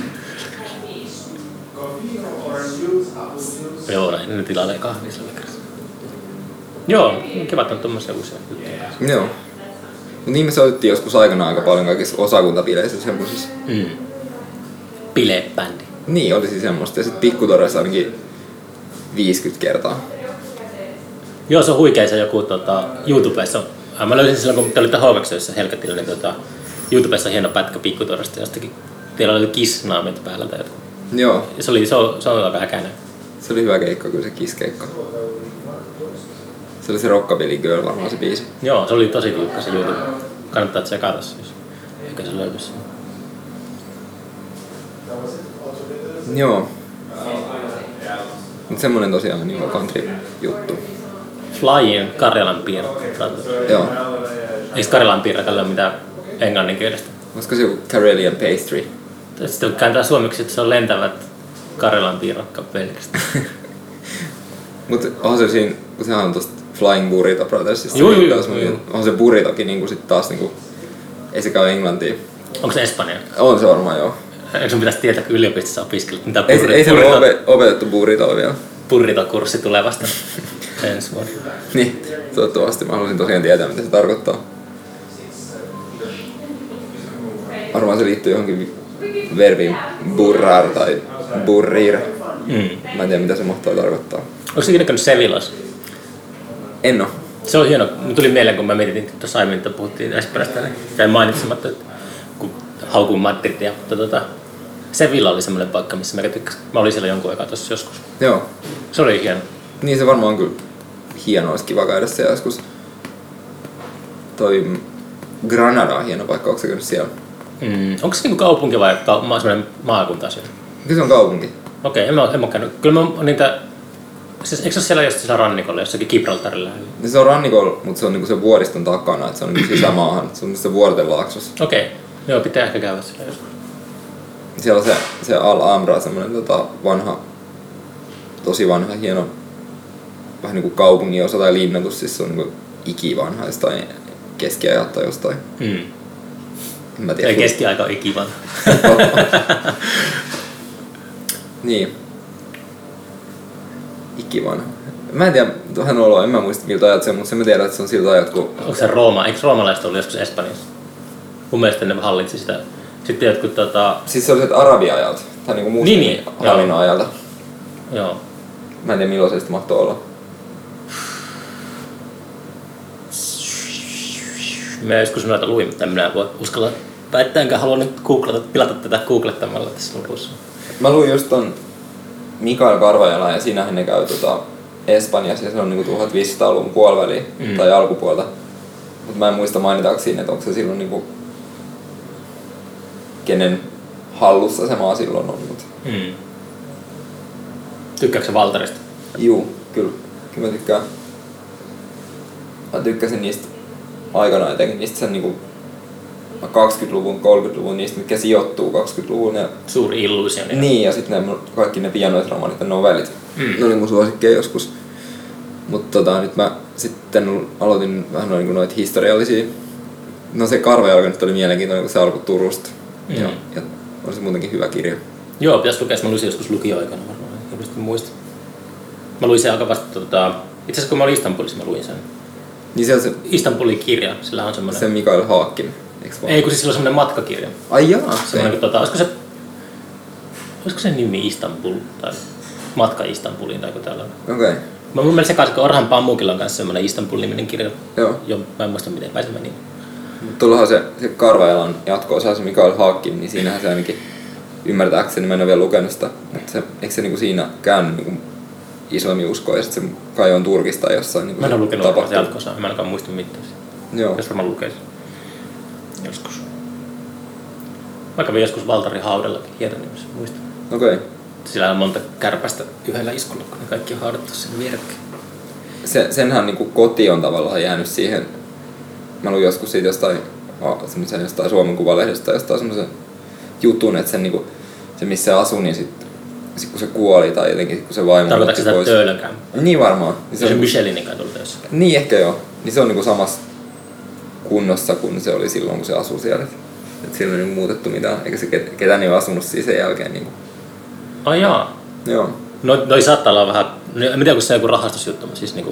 Joo, näin ne tilailee kahvia kertaa. Joo, kivat on tommosia uusia juttuja. Joo. Niin me soitettiin joskus aikana aika paljon kaikissa osakuntabileissä semmosissa. Mm. Bilebändi. Niin, oli siis semmoista. Ja sit pikkutoressa ainakin 50 kertaa. Joo, se on huikea se joku tota, YouTubessa. Mä löysin silloin, kun te olitte H2 Helkatilla, niin tota, YouTubessa on hieno pätkä pikkutorasta jostakin. Teillä oli Kiss-naamit päällä tai jotkut. Joo. Ja se, oli, se, on, se on aika häkäinen. Se oli hyvä keikka, kyllä se Kiss-keikka. Se oli se Rockabilly Girl varmaan se biisi. Joo, se oli tosi tiukka se YouTube. Kannattaa tsekata se, jos ehkä se löytyisi. Joo. Mut semmonen tosiaan niin country juttu. Flying Karjalan piirre. Joo. Eikö Karjalan piirre tällä ole mitään englanninkielistä? Olisiko se joku Karelian pastry? Sitten kääntää suomeksi, että se on lentävät Karjalan piirakka pelkästään. Mut onhan se siinä, kun sehän on tosta Flying Burrito niin juu, taas semmonen- juu. Onhan se burritokin niinku sit taas niinku, ei se käy englantia. Onko se Espanja? On se varmaan joo. Eikö sun pitäisi tietää, kun yliopistossa opiskelut, mitä Ei, se- ei se ole burrito, ope, opetettu burritoa vielä. burrito-kurssi tulee vasta ensi vuonna. Niin, toivottavasti mä haluaisin tosiaan tietää, mitä se tarkoittaa. Varmaan se liittyy johonkin verbiin burrar tai burrir. Mm. Mä en tiedä, mitä se mahtaa tarkoittaa. Onko se ikinä käynyt Sevillas? En oo. Se on hieno. Mun tuli mieleen, kun mä mietin tuossa aiemmin, että puhuttiin Espanjasta, niin jäin mainitsematta, että kun haukuin Madridia. Mutta tota, Sevilla oli semmoinen paikka, missä mä tykkäsin. Mä olin siellä jonkun aikaa tuossa joskus. Joo. Se oli hieno. Niin se varmaan on kyllä hienoa, olisi kiva käydä siellä joskus. Toi Granada on hieno paikka, onko se käynyt siellä? Mm. Onko se niinku kaupunki vai ka- semmoinen maakunta siellä? Kyllä se on kaupunki. Okei, en mä, en mä käynyt. Kyllä mä niitä... Siis, eikö se ole siellä just siellä rannikolla, jossakin Gibraltarilla? Niin se on rannikolla, mutta se on niinku se vuoriston takana, että se on niinku sisämaahan. Se on se vuorten laaksossa. Okei, joo, pitää ehkä käydä siellä joskus. Siellä on se, se Al Amra, semmoinen tota vanha, tosi vanha, hieno, vähän niinku kaupungin osa tai linnoitus, siis se on niinku ikivanha jostain keskiajat tai jostain. Mm. En mä tiedä. keskiaika on ikivan. niin. Ikivanha. Mä en tiedä, tuohan olo, en mä muista miltä ajat se on, mutta sen mä tiedän, että se on siltä ajat, kun Onko se Rooma? Eikö roomalaiset ollut joskus Espanjassa? Mun mielestä ne hallitsi sitä. Sitten jotkut tota... Siis se oli sieltä arabiajalta, tai niinku musta Niin, niin, hallinnon ajalta. Joo. Mä en tiedä milloin se sitten mahtoi olla. Mä joskus noita luin, mutta en minä voi uskalla väittää, enkä halua nyt googlata, pilata tätä googlettamalla tässä lopussa. Mä luin just ton Mikael Karvajala ja siinähän ne käy tota Espanjassa ja se on niinku 1500-luvun puoliväli Mm. tai alkupuolta. Mutta mä en muista mainitaanko siinä, että onko se silloin niinku kenen hallussa se maa silloin on. Mut Mm. Tykkääkö se Valtarista? juu, kyllä, kyllä mä tykkään. Mä tykkäsin niistä aikana etenkin niistä sen niinku 20-luvun, 30-luvun, niistä mitkä sijoittuu 20-luvun ja Suuri illuusioni. Niin, ja sitten kaikki ne pianoisromanit ja novellit. Mm. Ne oli mun suosikkeja joskus. Mutta tota, nyt mä sitten aloitin vähän noin, niin noita historiallisia. No se Karvajalka nyt oli mielenkiintoinen, kun se alkoi Turusta. Mm. Ja, ja on se muutenkin hyvä kirja. Joo, pitäisi lukea, mä luin joskus lukioaikana varmaan, en muista. Mä luin sen aika vasta, tota, itse asiassa kun mä olin Istanbulissa, mä luin sen. Niin siellä se, Istanbulin kirja, sillä on semmoinen... se Mikael Haakkin, vaan? Ei, kun siis sillä on semmoinen matkakirja. Ai jaa, okay. tota, olisiko se, olisiko se nimi Istanbul tai matka Istanbuliin tai joku tällainen. Okei, okay. Mä mun mielestä se kanssa, kun Orhan Pammukilla on kanssa semmoinen Istanbul-niminen kirja. joo. Jo, mä en muista miten päin se meni. Mutta tuollahan se, se Karvajalan jatko-osa, se Mikael Haakkin, niin siinähän se ainakin ymmärtääkseni, mä en ole vielä lukenut sitä, mutta se, eikö se niinku siinä käynyt niinku islamiuskoa ja sitten se kai on Turkista jossain niinku Mä en ole lukenut tapahtunut. se jatkossa, mä en ainakaan muista mitään. Joo, Jos varmaan lukee. Joskus. Mä kävin joskus Valtarin haudallakin Hietaniemessä, muistan. okei. Okay. Sillä on monta kärpästä yhdellä iskulla, kun ne kaikki on haudattu sen vierekkäin. Se, senhän niinku koti on tavallaan jäänyt siihen, mä luin joskus siitä jostain, a, semmoisen jostain Suomen Kuvalehdestä tai jostain semmoisen jutun, että sen niinku, se missä se asui, niin sit, sit kun se kuoli tai jotenkin kun se vaimo Tarkoitatko sitä töölökään? Niin varmaan. Niin Se on on- Michelinin jossakin. Niin ehkä joo. Niin se on niinku samassa kunnossa kuin se oli silloin, kun se asui siellä. Et, siellä ei niinku muutettu mitään, eikä se ket- ketään ei ole asunut siinä sen jälkeen. Niinku. Ai jaa. Joo. No, noi saattaa olla vähän, no, en tiedä, kun se on joku rahastusjuttu, mutta siis niinku,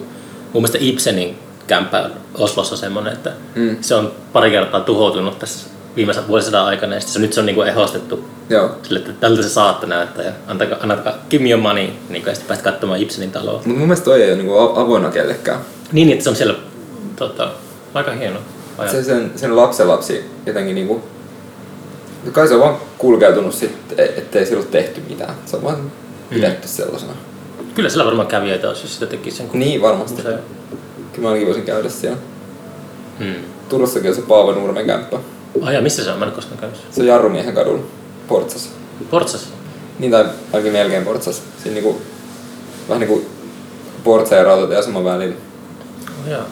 mun mielestä Ibsenin kämppä on Oslossa semmoinen, että Mm. se on pari kertaa tuhoutunut tässä viimeisen vuosisadan aikana, ja se, nyt se on niinku ehostettu Joo. sille, että tältä se saatte näyttää, ja antakaa, antakaa give me your money, niin ja sitten päästä katsomaan Ibsenin taloa. Mutta mun mielestä toi ei ole niinku avoinna kellekään. Niin, että se on siellä tota, aika hieno. Se sen, sen lapsenlapsi jotenkin niinku... Kai se on vaan kulkeutunut sitten, ettei sillä ole tehty mitään. Se on vaan pidetty sellaisena. Kyllä sillä varmaan kävijöitä olisi, jos sitä tekisi sen Niin, varmasti. museo. Kyllä mä ainakin voisin käydä siellä. Hmm. Turussakin on se Paavo Nurmen kämppä. Ai ja missä se on? Mä en koskaan käynyt. Se on Jarrumiehen kadulla, Portsassa. Portsassa? Niin tai ainakin melkein Portsassa. Siinä niinku, vähän niinku Portsa ja rautatieaseman välillä. Oh, joo.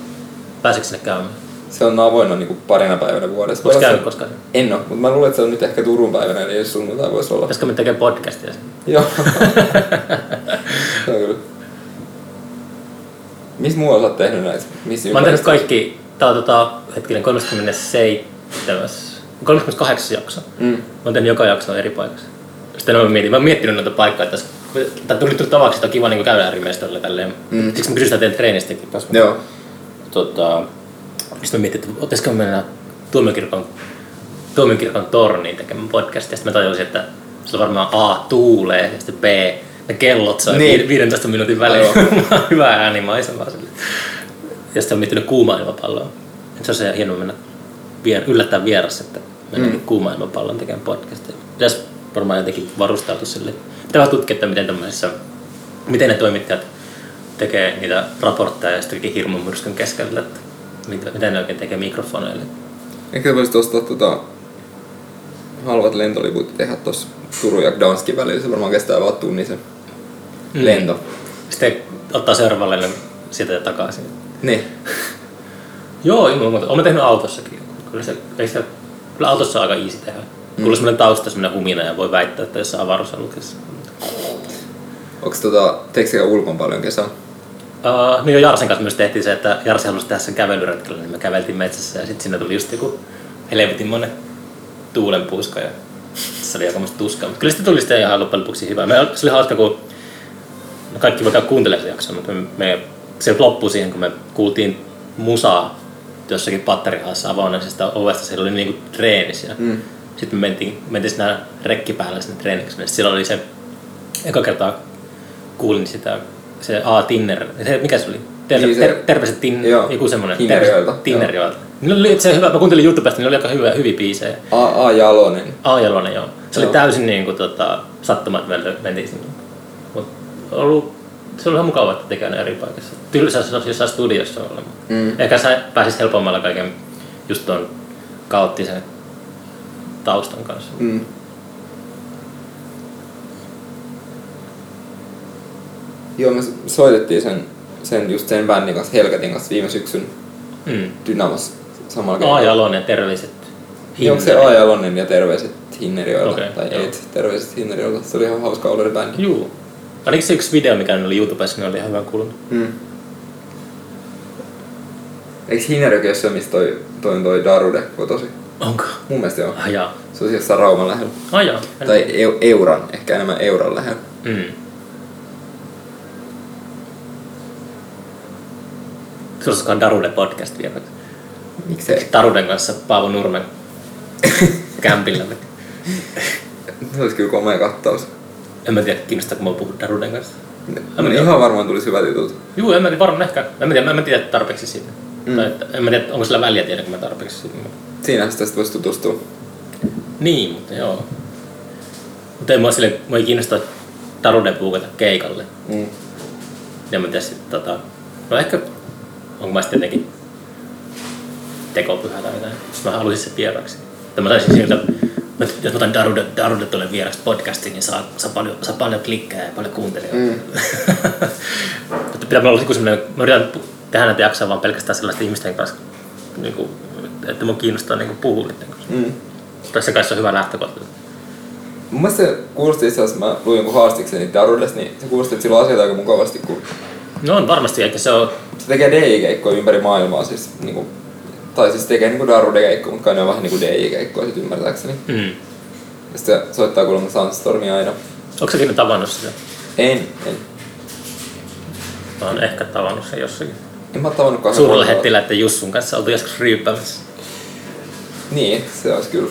Pääsikö sinne käymään? Se on avoinna niinku parina päivänä vuodessa. Oletko Voi olla käynyt se- koskaan? En oo, mutta mä luulen, että se on nyt ehkä Turun päivänä, eli jos sunnuntai voisi olla. Pitäisikö me tekee podcastia? sen? Joo. kyllä. Missä muualla sä oot tehnyt näitä? Missä Mä oon tehnyt kaikki, tää on tota, hetkinen, 37, 38 jakso. Mm. Mä oon tehnyt joka jakso eri paikassa. Sitten mä mietin, mä oon miettinyt noita paikkoja, että tää tuli tuli tavaksi, että on kiva niin käydä eri mestoilla tälleen. Mm. Siksi mä kysyin sitä teidän treenistäkin. Joo. tota, sitten mä mietin, että olisiko mennä tuomiokirkon, tuomiokirkon torniin tekemään podcastia. Sitten mä tajusin, että se on varmaan A, tuulee, ja sitten B, ne kellot soi Niin. niin. 15 minuutin välein. Hyvä äänimaisemaa sille. Ja sitten on miettinyt kuumaa ilmapalloa. Se on se hieno mennä vier, yllättää vieras, että mennään mm. kuumaa ilmapallon tekemään podcastia. Pitäisi varmaan jotenkin varustautua sille. Pitää tutkia, että miten miten ne toimittajat tekee niitä raportteja ja sitten hirmun myrskyn keskellä, että mitä, miten ne oikein tekee mikrofoneille. Ehkä voisit ostaa tota halvat lentoliput tehdä tossa Turun ja Gdanskin välillä. Se varmaan kestää vaan tunnin se Mm. lento. Sitten ottaa seuraavalle sieltä ja takaisin. Niin. Joo, ilman muuta. Olen tehnyt autossakin. Kyllä, se, ei se, kyllä autossa on aika easy tehdä. Mm. Kuuluu semmoinen tausta, semmoinen humina ja voi väittää, että jossain avaruusaluksessa. Onks tota, teekö sekä ulkon paljon kesällä? Uh, niin jo Jarsen kanssa myös tehtiin se, että Jarsi halusi tehdä sen kävelyretkellä, niin me käveltiin metsässä ja sitten sinne tuli just joku helvetin monen tuulenpuuska ja se oli aika tuskaa. Mutta kyllä sitten tuli sitten ihan loppujen lopuksi hyvä. Me, se oli hauska, kun no kaikki voi käydä kuuntelemaan sitä jaksoa, mutta me, me, se loppui siihen, kun me kuultiin musaa jossakin patterihassa avoinnaisesta ovesta, siellä oli niinku treeni siellä. Mm. Sitten me mentiin, mentiin sinä rekki päällä sinne treeniksi. Ja Siellä oli se, eka kertaa kuulin sitä, se A. Tinner, se, mikä se oli? Ter, Niin se- ter, terveiset tin, Joo, joku semmoinen. Tinnerjoelta, Tinnerjoelta. Niillä oli se hyvä, mä kuuntelin YouTubesta, niin oli aika hyvä, hyviä biisejä. A. A. Jalonen. A. Jalonen, joo. Se Joo. oli täysin niin kuin, tota, sattuma, että me mentiin sinne. Mut ollut, se oli ihan mukavaa, että tekee eri paikassa. Tylsä se olisi jossain studiossa olla. Mm. Ehkä sä pääsis helpommalla kaiken just tuon kaoottisen taustan kanssa. Mm. Joo, me soitettiin sen, sen just sen bändin kanssa, Helkatin kanssa viime syksyn Mm. Dynamos samalla A. kertaa. Jalonen, terveiset. Joo, se A. Jalonen ja terveiset Hinnerjoilta. Okei, tai joo. et, terveiset Hinnerjoilta. Se oli ihan hauska olla bändi. Juu. Ainakin se yksi video, mikä oli YouTubessa, niin oli ihan hyvä kuulunut. Mm. Eikö Hinnerjoki ole se, mistä toi, toi, toi Darude kotosi? Onko? Mun mielestä joo. Ah jaa. Se on jossain Rauman lähellä. Ah jaa. Tai eu, Euran, ehkä enemmän Euran lähellä. Mm. Suositkaan Darude podcast vielä. Miksei? Daruden kanssa Paavo Nurmen kämpillä. Se olisi kyllä komea kattaus. En mä tiedä, kiinnostaako mua puhua Daruden kanssa. No, tiedä. ihan varmaan tulisi hyvät jutut. Juu, en mä tiedä, varmaan ehkä. En mä tiedä, en mä tiedä tarpeeksi siitä. Mm. Tai että, en mä tiedä, onko sillä väliä tiedänkö mä tarpeeksi siitä. Siinä sitä sitten voisi tutustua. Niin, mutta joo. Mutta ei mua sille, mua ei kiinnosta Daruden puukata keikalle. Mm. Ja mä tiedä sit tota... No ehkä... Onko mä sitten jotenkin tekopyhä tai jotain. Mä haluaisin se vieraksi. Mä saisin siltä... Jos mä otan Darude, Darude tuolle vieraksi podcastiin, niin saa, saa, paljon, saa paljon klikkejä ja paljon kuuntelijoita. Mm. Mutta pitää olla joku semmoinen... Mä yritän tehdä näitä jaksoja vaan pelkästään sellaisten ihmisten kanssa, niin kuin, että mun kiinnostaa niin kuin puhua niiden kanssa. Mm. Tässä kai se on hyvä lähtökohta. Mun mielestä se kuulosti itse asiassa, mä luin jonkun haastikseni Darudesta, niin se kuulosti, että sillä on asiat aika mukavasti, kun No on varmasti, eikä se on... se tekee DJ-keikkoja ympäri maailmaa. Siis, niinku, tai siis tekee niinku Darude-keikkoja, mutta kai ne on vähän niinku DJ-keikkoja sit ymmärtääkseni. Mm. Ja sitten se soittaa kuulemma Sunstormia aina. Onko säkin tavannut sitä? En, en. Mä oon ehkä tavannut sen jossakin. En mä tavannut kahden Suurella vuotta. hettiläiden Jussun kanssa oltu joskus ryyppäämässä. Niin, se olisi kyllä.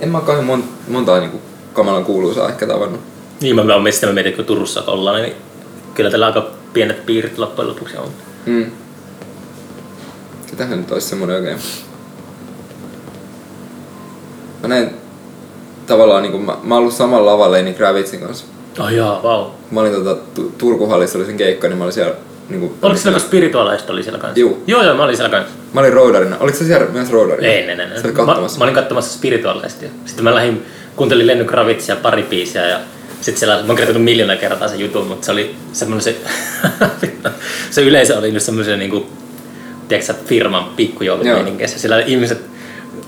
En mä kauhean mon, montaa niinku kamalan kuuluisaa ehkä tavannut. Niin, mä, mä, mistä mä mietin, kun Turussa ollaan, niin kyllä tällä aika pienet piirit loppujen lopuksi on. Mm. Ketähän nyt olisi semmonen oikein... Mä näin tavallaan niinku, mä, mä oon ollut samalla lavalla Lenny Kravitzin kanssa Oh joo, vau. Mä olin tota, Tu- Turkuhallissa oli sen keikka, niin mä olin siellä niinku... Oliko siellä, kun spirituaalista oli siellä kanssa? Juu. Joo, joo, mä olin siellä kanssa. Mä olin roudarina. Oliko se siellä myös roudarina? Ei, ei, ei. Sä Mä, mä olin katsomassa spirituaalista. Sitten mä lähdin, kuuntelin Lenny Kravitsia pari biisiä ja sitten siellä, mä oon kertonut miljoona kertaa sen jutun, mutta se oli semmoinen se, se yleisö oli nyt semmoisen niinku, tiedätkö firman pikkujoulumeininkissä. Siellä ihmiset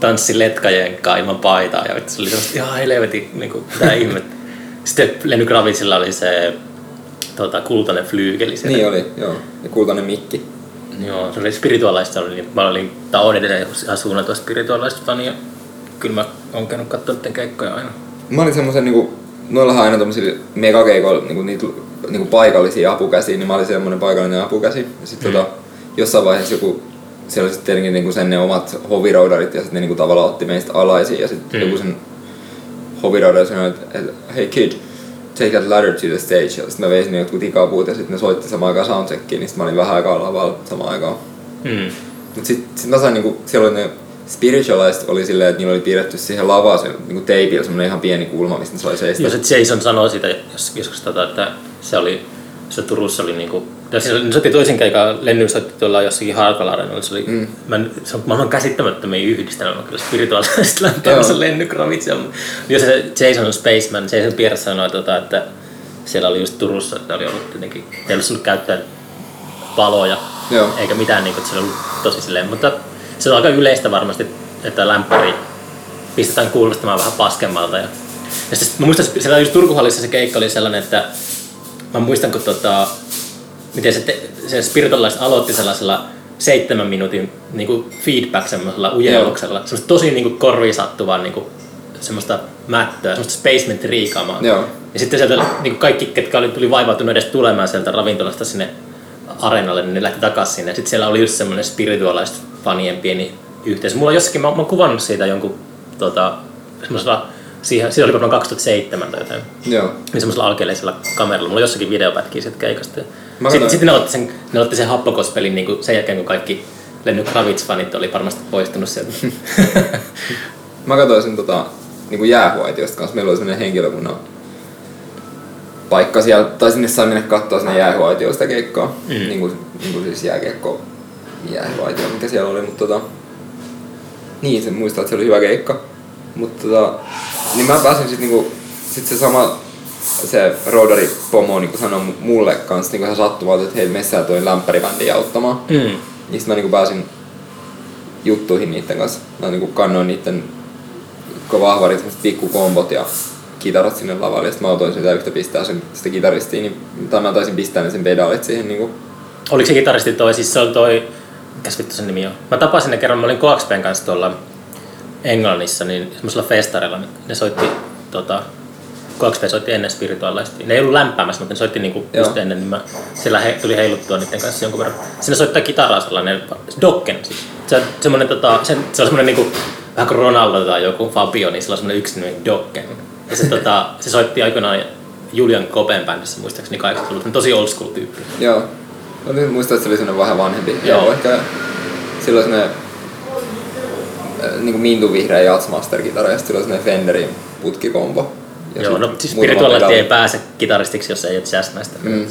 tanssi letkajenkkaa ilman paitaa ja se oli semmoista ihan helvetin niinku, mitä ihmettä. Sitten Lenny Kravitsilla oli se tota, kultainen flyykeli siellä. Niin oli, joo. Ja kultainen mikki. Joo, se oli spirituaalista, oli, niin mä olin, tai olen edelleen ihan suunnattua spirituaalista fania. Kyllä mä oon käynyt katsomaan niiden keikkoja aina. Mä olin semmosen niinku, noillahan aina tommosilla megakeikoilla niinku, niitä niinku paikallisia apukäsiä, niin mä olin semmonen paikallinen apukäsi. Ja sit Mm. tota, jossain vaiheessa joku, siellä oli sitten tietenkin niinku sen ne omat hoviroudarit ja sitten ne niinku tavallaan otti meistä alaisia ja sitten Mm. joku sen hoviroudari sanoi, että että, hey kid, take that ladder to the stage. Ja sitten mä veisin jotkut tikapuut ja sitten ne soitti samaan aikaan soundcheckiin, niin sit mä olin vähän aikaa lavalla samaan aikaan. Mm. Mut sit, sit mä sain niinku, siellä oli ne Spiritualized oli silleen, että niillä oli piirretty siihen lavaan se niinku teipillä semmonen ihan pieni kulma, mistä ne sai seistä. Jos et Jason sanoi siitä jos, joskus, tota, että se oli, se Turussa oli niinku, siis ne soitti toisin keikan, Lenny soitti tuolla jossakin Harkala Arenalla, se oli, mm. mä, se on maailman käsittämättömiä yhdistelmä, kyllä spirituaalisesti lämpimässä Joo. Lenny Kravitz. ja- Jos se Jason Spaceman, Jason Pierce sanoi, tota, että siellä oli just Turussa, että oli ollut jotenkin, ei ollut käyttää valoja, Joo. eikä mitään, niin kuin, että se oli tosi silleen, mutta se on aika yleistä varmasti, että lämpäri pistetään kuulostamaan vähän paskemmalta. Ja, ja sitten mä muistan, siellä just Turkuhallissa se keikka oli sellainen, että mä muistan, kun tota, miten se, te, se spiritualist aloitti sellaisella seitsemän minuutin niin kuin feedback semmoisella ujelluksella, semmoista tosi niin kuin korviin sattuvaa niin kuin, semmoista mättöä, semmoista spacement riikaamaa. Joo. Ja sitten sieltä niin kuin kaikki, ketkä oli, tuli vaivautunut edes tulemaan sieltä ravintolasta sinne areenalle, niin ne lähti takaisin sinne. Sitten siellä oli just semmoinen spirituaalista fanien pieni yhteisö. Mulla on jossakin, mä, mä oon kuvannut siitä jonkun tota, semmoisella, siihen, siitä oli varmaan 2007 tai jotain, Joo. niin semmoisella alkeellisella kameralla. Mulla on jossakin videopätkiä siitä keikasta. Sitten, sitten ne otti sen, ne otti sen happokospelin niin kuin sen jälkeen, kun kaikki Lenny Kravitz-fanit oli varmasti poistunut sieltä. Mä katsoin sen tota, niinku jäähuaitiosta kanssa. Meillä oli semmonen henkilökunnan paikka siellä, tai sinne sai mennä katsoa sinne jäähuaitioon sitä keikkaa. Mm. Mm. Niinku, niinku siis jääkiekko jäähuaitio, mikä siellä oli, mutta tota, niin, se muistaa, että se oli hyvä keikka. Mutta tota, niin mä pääsin sit niinku, sit se sama se roadari pomo niinku sanoi mu- mulle kans niinku ihan sattumalta, että hei messää toi lämpäribändi auttamaan. mm. Niin sit mä niinku pääsin juttuihin niitten kanssa. Mä niinku kannoin niitten vahvarit, pikkukombot ja kitarat sinne lavalle. Ja sit mä autoin sitä yhtä pistää sen, sitä kitaristia, niin, tai mä taisin pistää ne sen pedaalit siihen niinku. Oliko se kitaristi toi, siis se on toi, mikäs vittu sen nimi on? Mä tapasin ne kerran, mä olin Coaxpen kanssa tuolla Englannissa, niin semmoisella festarilla, niin ne soitti tota, Coaxpen soitti ennen spirituaalisesti. Ne ei ollut lämpäämässä, mutta ne soitti niinku Joo. just ennen, niin mä, siellä he, tuli heiluttua niiden kanssa jonkun verran. Sinne soittaa kitaraa sellainen, Dokken siis. Se on semmonen, tota, se, se on semmonen niinku, vähän kuin Ronaldo tai joku Fabio, niin sillä on semmonen yksi nimi Dokken. Ja se, tota, se soitti aikoinaan Julian Kopen bändissä muistaakseni 80-luvulla, tosi old school tyyppi. Joo. Mä nyt muistan, että se oli semmonen vähän vanhempi. Joo. Joo. Ehkä sillä oli semmonen äh, niinku mintu vihreä Jazzmaster-kitara ja sit sillä oli semmonen Fenderin putkikombo. Ja Joo, no siis spirituaalisesti ei pääse kitaristiksi, jos ei ole jazzmäistä. Mm.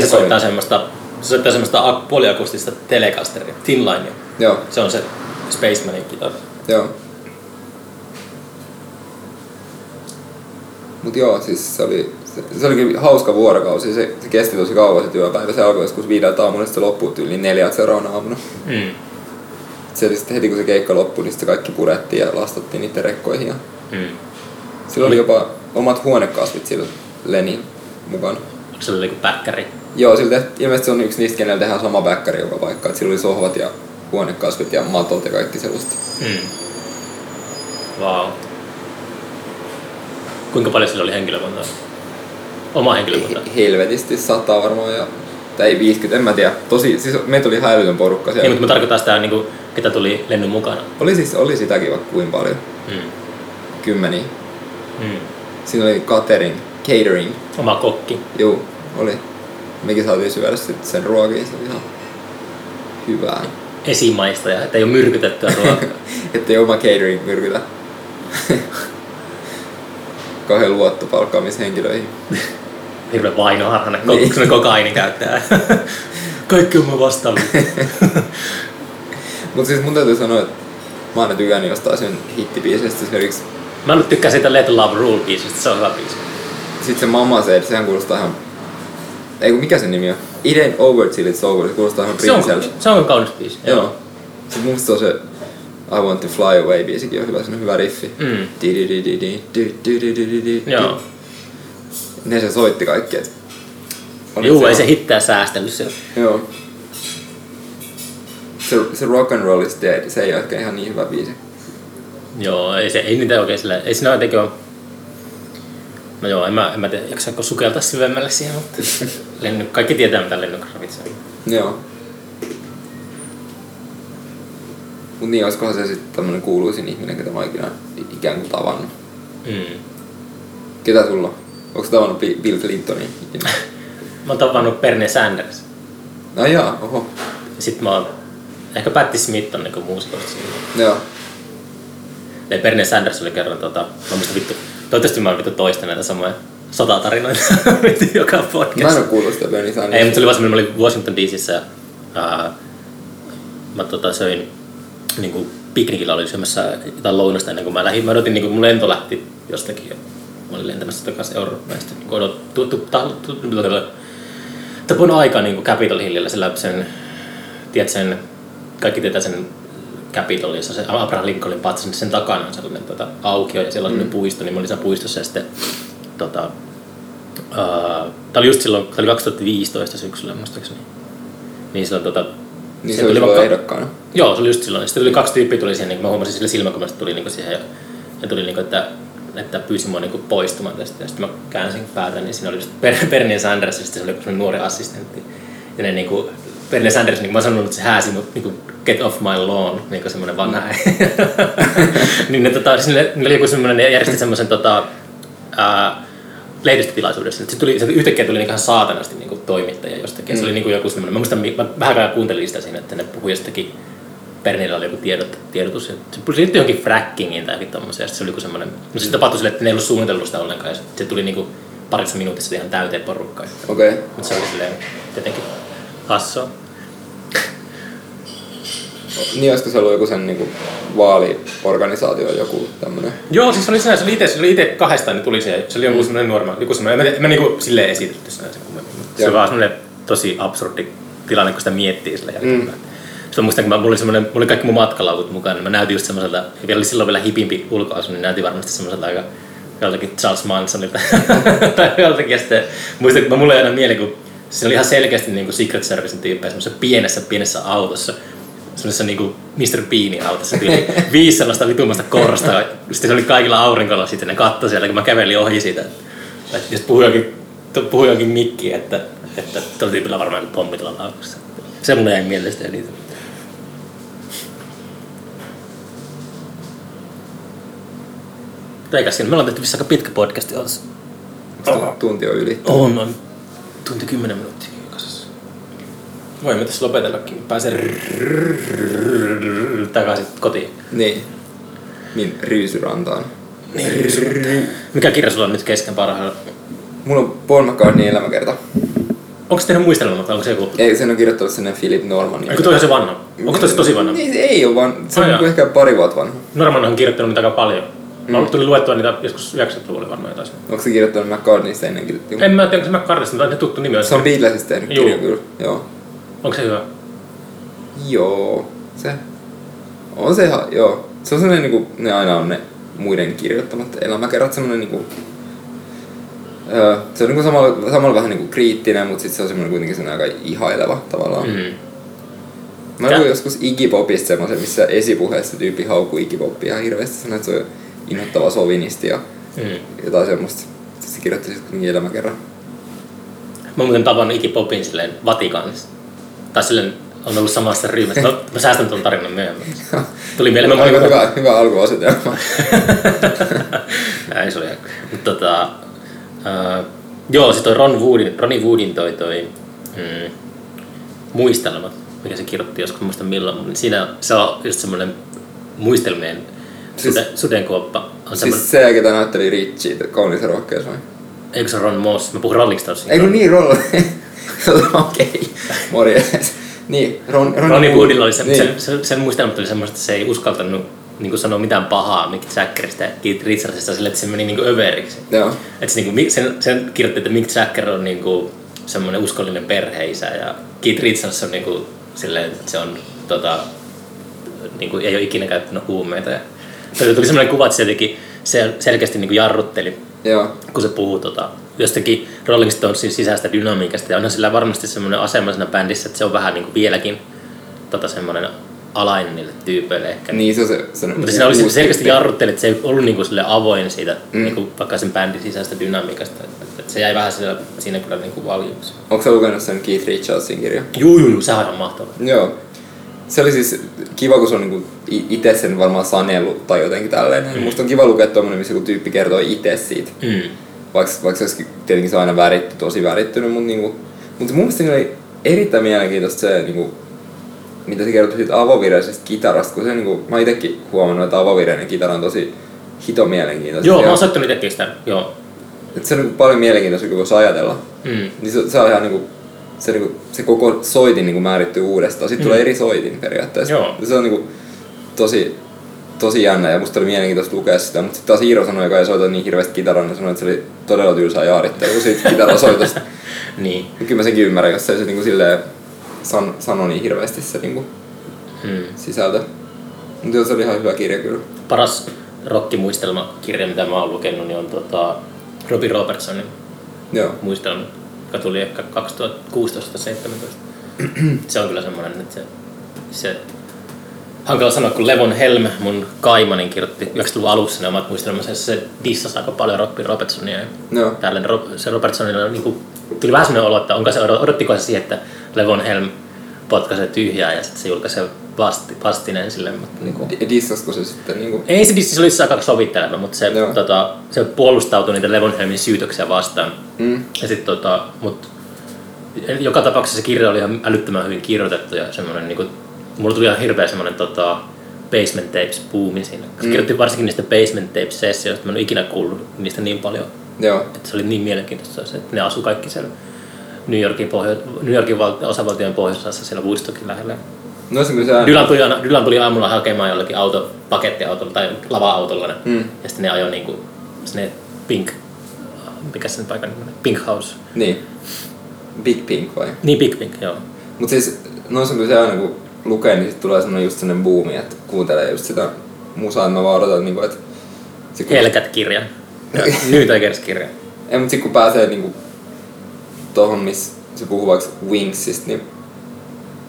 Se soittaa semmoista, se soittaa semmoista ak- puoliakustista Telecasteria, Thin Linea. Joo, Se on se Spacemanin kitara. joo. Mut joo, siis se oli, se, se olikin hauska vuorokausi. Se, se kesti tosi kauan se työpäivä. Se alkoi joskus viideltä aamulla, sitten se loppui yli neljältä seuraavana aamuna. Mm. Se oli sitten heti kun se keikka loppui, niin sitten kaikki purettiin ja lastattiin niiden rekkoihin. Ja Mm. sillä oli jopa omat huonekasvit sillä Lenin mukana. Onko se oli joku päkkäri? Joo, sillä teht- ilmeisesti se on yksi niistä, kenellä tehdään sama bäkkäri joka paikka. Et sillä oli sohvat ja huonekasvit ja matot ja kaikki sellaista. Mm. Wow. Kuinka paljon sillä oli henkilökuntaa? Oma henkilökunta? He- Helvetisti sataa varmaan ja... Tai ei 50, en mä tiedä. Tosi, siis meitä oli häilytön porukka siellä. Ei, mutta mä tarkoitan sitä, niin kuin, ketä tuli lennyn mukana. Oli siis, oli sitäkin vaikka kuin paljon. Mm. Kymmeniä. Mm. Siinä oli catering, catering. Oma kokki. Juu, oli. Mekin saatiin syödä sit sen ruokia, se oli ihan hyvää. Esimaista ja että ei ole myrkytettyä ruokaa. Ettei oma catering myrkytä. kauhean luotto palkkaamishenkilöihin. Hirveän vainoharhainen, Niin. niin. kun kainin käyttää. Kaikki on mun vastaavia. Mutta siis mun täytyy sanoa, että mä oon aina tykännyt jostain sen hittibiisestä. Esimerkiksi Mä nyt tykkään siitä Let Love Rule biisistä, se on hyvä biisi. sit se Mama Said, sehän kuulostaa ihan... Ei kun mikä sen nimi on? It ain't over till it's over, se kuulostaa ihan Se on, prinseltä. se on kaunis biisi. Joo. Sitten mun se on se I Want to Fly Away biisikin on hyvä, se on hyvä riffi. Mm. Joo. Ne se soitti kaikki, et... Juu, ei se hittää säästellyt se. Joo. Se, se rock and roll is dead, se ei ole ehkä ihan niin hyvä biisi. Joo, ei, se, ei niitä oikein sillä, ei siinä jotenkin ole... No joo, en mä, en mä tiedä, jaksaako sukeltaa syvemmälle siihen, mutta lenny, kaikki tietää mitä on. Joo. Mut niin, olisikohan se sitten tämmönen kuuluisin ihminen, ketä mä oon ikinä ikään kuin tavannut. Mm. Ketä sulla on? Onko tavannut Bi- Bill Clintonin ikinä? Mä oon tavannut Bernie Sanders. No jaa, oho. Ja sit mä oon, ehkä Patti Smith on niinku muusikoista siinä. Joo. Ja Bernie Sanders oli kerran tota, mä muistan vittu, toivottavasti mä oon vittu toista näitä samoja sotatarinoita joka Mä podcast. en oo kuullut sitä Bernie Sandersia. Ei, mutta se oli vaan semmoinen, mä olin Washington DCssä ja ää, mä tota, söin niinku piknikillä oli syömässä jotain lounasta ennen kuin mä lähdin. Mä odotin, niinku, mun lento lähti jostakin ja mä olin lentämässä takaisin Eurooppaan. Ja sitten kun odot, tu, tu, ta, tu, tu, tu, tapoin aika niinku Capitol Hillillä sillä sen, tiedät sen, kaikki tietää sen Capitol, jossa se Abraham Lincolnin patsa, niin sen takana on sellainen tota, aukio ja siellä on mm. puisto, niin mä olin siellä puistossa ja sitten tota, Uh, tämä oli just silloin, tämä oli 2015 syksyllä muistaakseni. Niin silloin tota... Niin se oli vaikka- ehdokkaana. Joo, se oli just silloin. Sitten tuli kaksi tyyppiä tuli siihen, niin mä huomasin sillä silmäkulmasta tuli niin siihen ja, ja tuli niin kuin, että, että pyysi mua niin kuin poistumaan tästä. Ja sitten mä käänsin päätä, niin siinä oli just Per- Bernie Sanders ja sitten se oli joku semmoinen nuori assistentti. Ja ne niin kuin, Bernie Sanders, niin kuin mä oon sanonut, että se hääsi mut niin kuin, get off my lawn, niin kuin semmoinen vanha niin ne, tota, siis ne, ne oli joku semmoinen, ne järjesti semmoisen tota, ää, lehdistötilaisuudessa. Sitten tuli, se yhtäkkiä tuli niin ihan saatanasti niin toimittaja jostakin. Mm. Se oli niin kuin joku semmoinen, mä muistan, mä vähän aikaa kuuntelin sitä siinä, että ne puhui jostakin Pernillä oli joku tiedot, tiedotus, ja se liittyi johonkin frackingiin tai jokin ja sitten se oli joku semmoinen, no se tapahtui sille, että ne ei ollut suunnitellut sitä ollenkaan, ja se tuli niinku parissa minuutissa ihan täyteen porukkaan. Okei. Okay. Mutta se oli silleen jotenkin hassua. Niin olisiko se ollut joku sen niinku vaaliorganisaatio joku tämmönen? Joo, siis se oli, siinä, se oli itse, se oli itse kahdestaan, niin tuli se, se oli joku semmoinen nuorma, joku semmoinen, en mä, mä niinku silleen esitetty sen kummemmin, mutta se on vaan semmoinen tosi absurdi tilanne, kun sitä miettii sillä jälkeenpäin. Mm. Sitten mä muistan, kun mä, mulla oli, semmoinen, mulla oli kaikki mun matkalaukut mukana, niin mä näytin just semmoiselta, ja vielä oli silloin vielä hipimpi ulkoasu, niin näytin varmasti semmoiselta aika joltakin Charles Mansonilta tai joltakin. Ja sitten muistan, kun mulla oli aina mieli, kun siinä oli ihan selkeästi niin kuin Secret Servicen tyyppejä semmoisessa pienessä, pienessä autossa, semmoisessa niinku Mr. Beanin autossa tyyli viisi sellaista vitummasta korsta. Sitten se oli kaikilla aurinkolla sitten ne katto siellä, kun mä kävelin ohi siitä. Että jos puhui jokin, puhui jokin mikki, että, että tuolla tyypillä varmaan pommi tuolla laukussa. Se mun jäi mieleen sitä eniten. Eikä siinä, me ollaan tehty vissi aika pitkä podcasti. Tunti on yli. On, on. Tunti kymmenen minuuttia. Voimme tässä lopetellakin. Pääsen takaisin kotiin. Niin. Niin, Ryysyrantaan. Niin, Mikä kirja sulla on nyt kesken parhailla? Mulla on Paul McCartneyn elämäkerta. Onko se tehnyt muistelma, vai onko se joku? Ei, sen on kirjoittanut sinne Philip Norman. Eikö toi se vanha? Onko toi se tosi vanha? Niin, ei ole vaan, se on niinku ehkä pari vuotta vanha. Norman on kirjoittanut niitä aika paljon. Mä mm. tuli luettua niitä joskus 90-luvulla varmaan jotain. Onko se kirjoittanut McCartneysta ennenkin? En mä tiedä, onko se McCartneysta, mutta on tuttu nimi. on Se on Beatlesista tehnyt kirja kyllä. Joo. Onko se hyvä? Joo. Se. On se ihan, joo. Se on sellainen niinku, ne aina on ne muiden kirjoittamat elämäkerrat, semmoinen niinku... Öö, se on niinku samalla, samalla vähän niinku kriittinen, mutta sitten se on semmoinen kuitenkin semmoinen aika ihaileva tavallaan. Mm. Mä luin joskus Iggy Popista semmoisen, missä esipuheessa tyyppi haukkuu Iggy Popia ihan hirveästi, sanoi, että se on inhottava sovinisti ja Mm. jotain semmoista. Sitten se kirjoitti sitten kuitenkin elämäkerran. Mä muuten tavannut Iggy Popin silleen Vatikaanissa. Tai silleen on ollut samassa ryhmässä. Mä, mä säästän tuon tarinan myöhemmin. Tuli mieleen, Aika olin hyvä, hyvä alkuasetelma. Ei, se oli. Mutta tota... Uh, joo, sit toi Ron Woodin, Ronnie Woodin toi, toi mm, muistelmat, mikä se kirjoitti joskus, muista milloin, mutta siinä se on just semmoinen muistelmien Siis- Sude, Sudenkuoppa on semmoinen, Siis se, ketä näytteli Richie, kauniissa rohkeus vai? Eikö se Ron Moss? Mä puhun Rolling Stonesin. Ei kun niin, Roll. Okei, morjes. Niin, Ron, Ron Ronnie Woodilla oli se, niin. sen, sen, sen muistelmat oli semmoista, että se ei uskaltanut niin sanoa mitään pahaa Mick Jaggerista ja Keith Richardsista sille, että se meni niin överiksi. Joo. Että se, niin kuin, sen, sen kirjoitti, että Mick Jagger on niin kuin, semmoinen uskollinen perheisä ja Keith Richards on niin kuin, silleen, että se on tota, niin kuin, ei ole ikinä käyttänyt huumeita. Ja, tuli semmoinen kuva, että se jotenkin sel, selkeästi niin kuin jarrutteli Joo. kun se puhuu tota, jostakin Rolling Stonesin sisäistä dynamiikasta. Ja onhan sillä varmasti semmoinen asema siinä bändissä, että se on vähän niin kuin vieläkin tota, semmoinen alainen niille tyypeille ehkä. Niin, se on se... se Mutta siinä oli selkeästi jarrutteli, että se ei ollut niin kuin sille avoin siitä Mm. mm. niin kuin vaikka sen bändin sisäistä dynamiikasta. Se jäi vähän siinä, siinä kyllä niin kuin valjuksi. Onko sä lukenut sen Keith Richardsin kirjan? Juu, juu, juu, sehän on mahtava. Joo. Se oli siis kiva, kun se on niinku itse sen varmaan sanellut tai jotenkin tälleen. Mm. Musta on kiva lukea tommonen, missä joku tyyppi kertoo itse siitä. Mm. Vaikka, vaikka se olisikin tietenkin se aina väritty, tosi värittynyt, mutta niinku, mutta mun mielestä oli erittäin mielenkiintoista se, niinku, mitä se kertoi siitä avovireisesta kitarasta, kun se niinku, mä oon itekin huomannut, että avovireinen kitara on tosi hito mielenkiintoista. Joo, Ja- mä oon soittanut itsekin sitä. Joo. että se on niinku paljon mielenkiintoista, kun voisi ajatella. Mm. Niin se, se on ihan niinku, se, niinku, se koko soitin niinku määrittyy uudestaan. Sitten Mm. tulee eri soitin periaatteessa. Joo. Se on niinku, tosi, tosi jännä ja musta oli mielenkiintoista lukea sitä. Mutta sitten taas Iiro sanoi, joka ei soita niin hirveästi kitaraa, niin sanoi, että se oli todella tylsää jaarittelua siitä kitarasoitosta. Niin. Kyllä mä senkin ymmärrän, jos ei se niinku silleen san, sano niin hirveästi se niinku Mm. sisältö. Mutta joo, se oli ihan hyvä kirja kyllä. Paras rockimuistelmakirja, mitä mä oon lukenut, niin on tota Robbie Robertsonin Joo. muistelma, joka tuli ehkä 2016-2017. se on kyllä semmoinen, että se, se hankala sanoa, kun Levon Helm, mun kaimanin kirjoitti 90-luvun alussa ne omat muistelmansa, se dissasi aika paljon Robbie Robertsonia. Tällainen, Ro- se Robertsonilla niin kuin, tuli vähän semmoinen olo, että onko se, odottiko se siihen, että Levon Helm potkaisee tyhjää ja sitten se julkaisee vasti, vastineen sille. Mutta, niin kuin, Di- Dissasko se sitten niinku... ei se dissi, se oli siis aika sovitteleva, mutta se, Joo. tota, se puolustautui niitä Levonhelmin syytöksiä vastaan. Mm. Ja sit, tota, mut, joka tapauksessa se kirja oli ihan älyttömän hyvin kirjoitettu ja semmoinen, niinku, mulla tuli ihan hirveä semmoinen tota, basement tapes buumi siinä. Koska Mm. kirjoitti varsinkin niistä basement tapes sessioista, mä en ole ikinä kuullut niistä niin paljon. Joo. Että se oli niin mielenkiintoista että ne asu kaikki siellä New Yorkin, pohjo- New Yorkin val- osavaltion pohjoisosassa siellä Woodstockin lähellä. No se kyllä se. Dylan tuli, Dylan tuli aamulla hakemaan jollakin auto, pakettiautolla tai lava-autolla. Mm. Ja sitten ne ajoi niinku sinne Pink, mikä sen paikan nimi? Pink House. Niin. Big Pink vai? Niin Big Pink, joo. Mut siis noissa on kyllä se aina kun lukee, niin sit tulee semmonen just sellainen buumi, että kuuntelee just sitä musaa, että mä vaan odotan niinku, että... Kun, Hellcat-kirja. New Tigers-kirja. ei, mut sit kun pääsee niinku tohon, missä se puhuu vaikka Wingsista, niin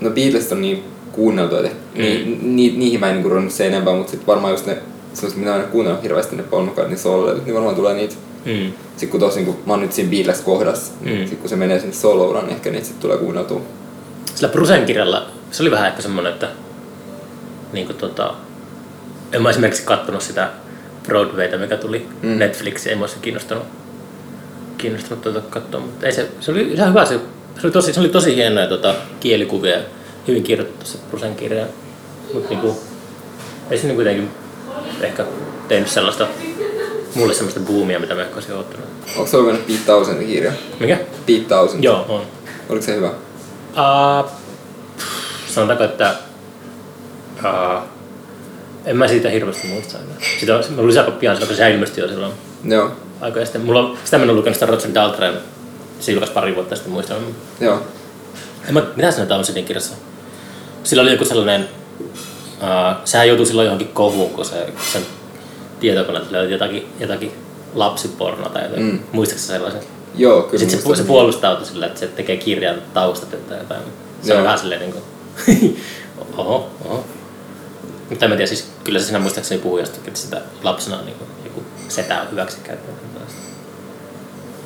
no Beatles on niin kuunneltu, että Mm. ni, ni, niihin mä en niinku ruvennut se enempää, mutta sit varmaan just ne sellaiset, mitä mä en kuunnellut hirveästi ne Paul McCartney sololevyt, niin varmaan tulee niitä. Mm. Sit kun tos niinku, mä oon nyt siinä Beatles kohdassa, Mm. sit kun se menee sinne solouraan, niin ehkä niitä sit tulee kuunneltua. Sillä Brusen kirjalla se oli vähän ehkä semmoinen, että niin kuin tota, en mä esimerkiksi katsonut sitä Broadwayta, mikä tuli Mm. Netflixiin, ei mua se kiinnostanut, kiinnostanut tuota katsoa, mutta ei se, se oli ihan hyvä, se, se, oli, tosi, se oli tosi hienoja tota, kielikuvia hyvin kirjoitettu se Brusen kirja, mutta niinku, ei se niin kuitenkin ehkä tehnyt sellaista, mulle sellaista boomia, mitä mä ehkä olisin odottanut. Onko se lukenut Pete Townsendin kirja? Mikä? Pete Townshend? Joo, on. Oliko se hyvä? Uh, sanotaanko, että uh, en mä siitä hirveästi muista enää. Sitä mulla oli aika pian se ilmestyi jo silloin Joo. Aikoja sitten. Mulla on, sitä mä en ole lukenut sitä Roger Daltrey, se julkaisi pari vuotta sitten muistan. Joo. En mä, mitä siinä Townsendin kirjassa? Sillä oli joku sellainen, uh, sehän joutui silloin johonkin kohuun, kun se, sen tietokoneelta löytyi jotakin, jotakin lapsipornoa tai jotain. Mm. Muistatko sellaisen? Joo, kyllä Sitten se, se puolustautui sillä, että se tekee kirjan taustatyötä tai jotain. Se Joo. on vähän silleen niin kuin, oho, oho. Mutta en mä tiedä, siis kyllä se siinä muistaakseni puhui jostakin, että sitä lapsena niin kuin, joku setä on hyväksi käyttänyt.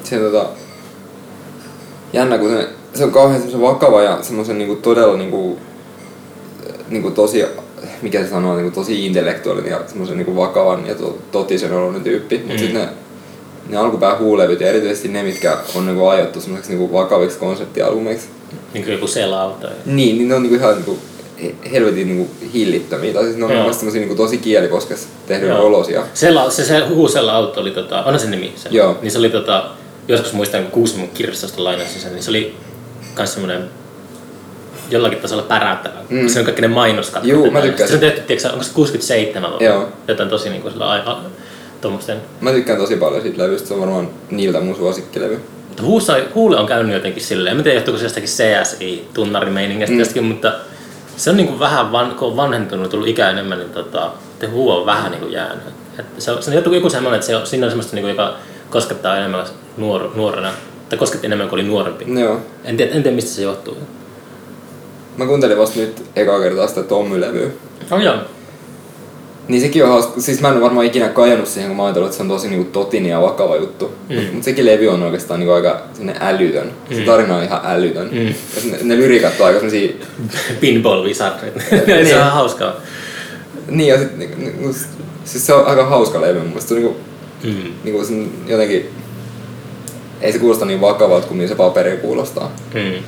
Se tota... Jännä, kun se, se on kauhean semmoisen vakava ja semmoisen niinku todella niinku, niinku tosi, mikä se sanoo, niinku tosi intellektuaalinen ja semmoisen niinku vakavan ja to, totisen oloinen tyyppi. Mut Mm. sit ne, ne alkupää huulevyt ja erityisesti ne, mitkä on niinku aiottu semmoiseksi niinku vakaviksi konseptialbumeiksi, Niin kuin joku selauta. Niin, niin ne on niinku ihan niinku he- helvetin niinku hillittömiä. Tai siis ne on Joo. semmosia niinku tosi kielikoskessa tehdyn olosia. Se, se, se Huusella auto oli, tota, on se nimi? Se, Joo. Niin se oli tota, joskus muistan, kun Kuusamon kirjastosta lainasin sen, niin se oli kans semmonen jollakin tasolla päräyttävä. Mm. Se on kaikki ne mainoskatkat. Juu, mä näin. tykkäsin. Se on tehty, tiedätkö, onko se 67 vai Joo. jotain tosi niinku sillä aika tuommoisten. Mä tykkään tosi paljon siitä levystä, se on varmaan niiltä mun suosikkilevy. Mutta Huussa, Huule on käynyt jotenkin silleen, en mä tiedä johtuuko se jostakin CSI-tunnarimeiningistä Mm. jostakin, mutta se on niinku vähän, van, kun on vanhentunut, tullut ikä enemmän, niin tota, te Huu on vähän niinku jäänyt. Että se, on, se on joku, joku semmoinen, että se on, siinä on semmoista, niinku, joka koskettaa enemmän nuor, nuorena, tai kosketti enemmän kuin oli nuorempi. Joo. En tiedä, en tiedä mistä se johtuu. Mä kuuntelin vasta nyt ekaa kertaa sitä Tommy-levyä. Oh, joo. Niin sekin on hauska. Siis mä en varmaan ikinä kajannut siihen, kun mä ajattelin, että se on tosi niinku totinen ja vakava juttu. Mm. Mutta sekin levy on oikeastaan niinku aika sinne älytön. Mm. Se tarina on ihan älytön. Mm. Ja ne, ne lyrikat on aika semmosia... Pinball wizardit. Niin. se on hauskaa. Niin ja sit niinku, niinku, siis se on aika hauska levy mun mielestä. Se on niinku, Mm. se on jotenkin... Ei se kuulosta niin vakavalta kuin se paperi kuulostaa. Mm.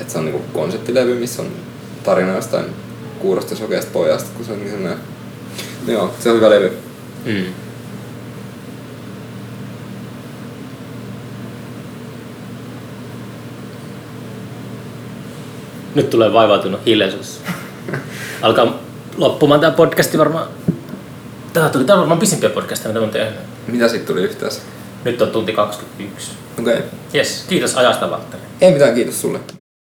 Et se on niinku konseptilevy, missä on tarina jostain kuurosta sokeasta pojasta, kun se on niin semmoinen... No joo, se on hyvä levy. Mm. Nyt tulee vaivautunut hiljaisuus. Alkaa loppumaan tämä podcasti varmaan. Tää tuli tää on varmaan pisimpiä podcasteja, mitä mä tehnyt. Mitä siitä tuli yhteensä? Nyt on tunti 21. Okei. Okay. Yes, kiitos ajasta Valtteri. Ei mitään, kiitos sulle.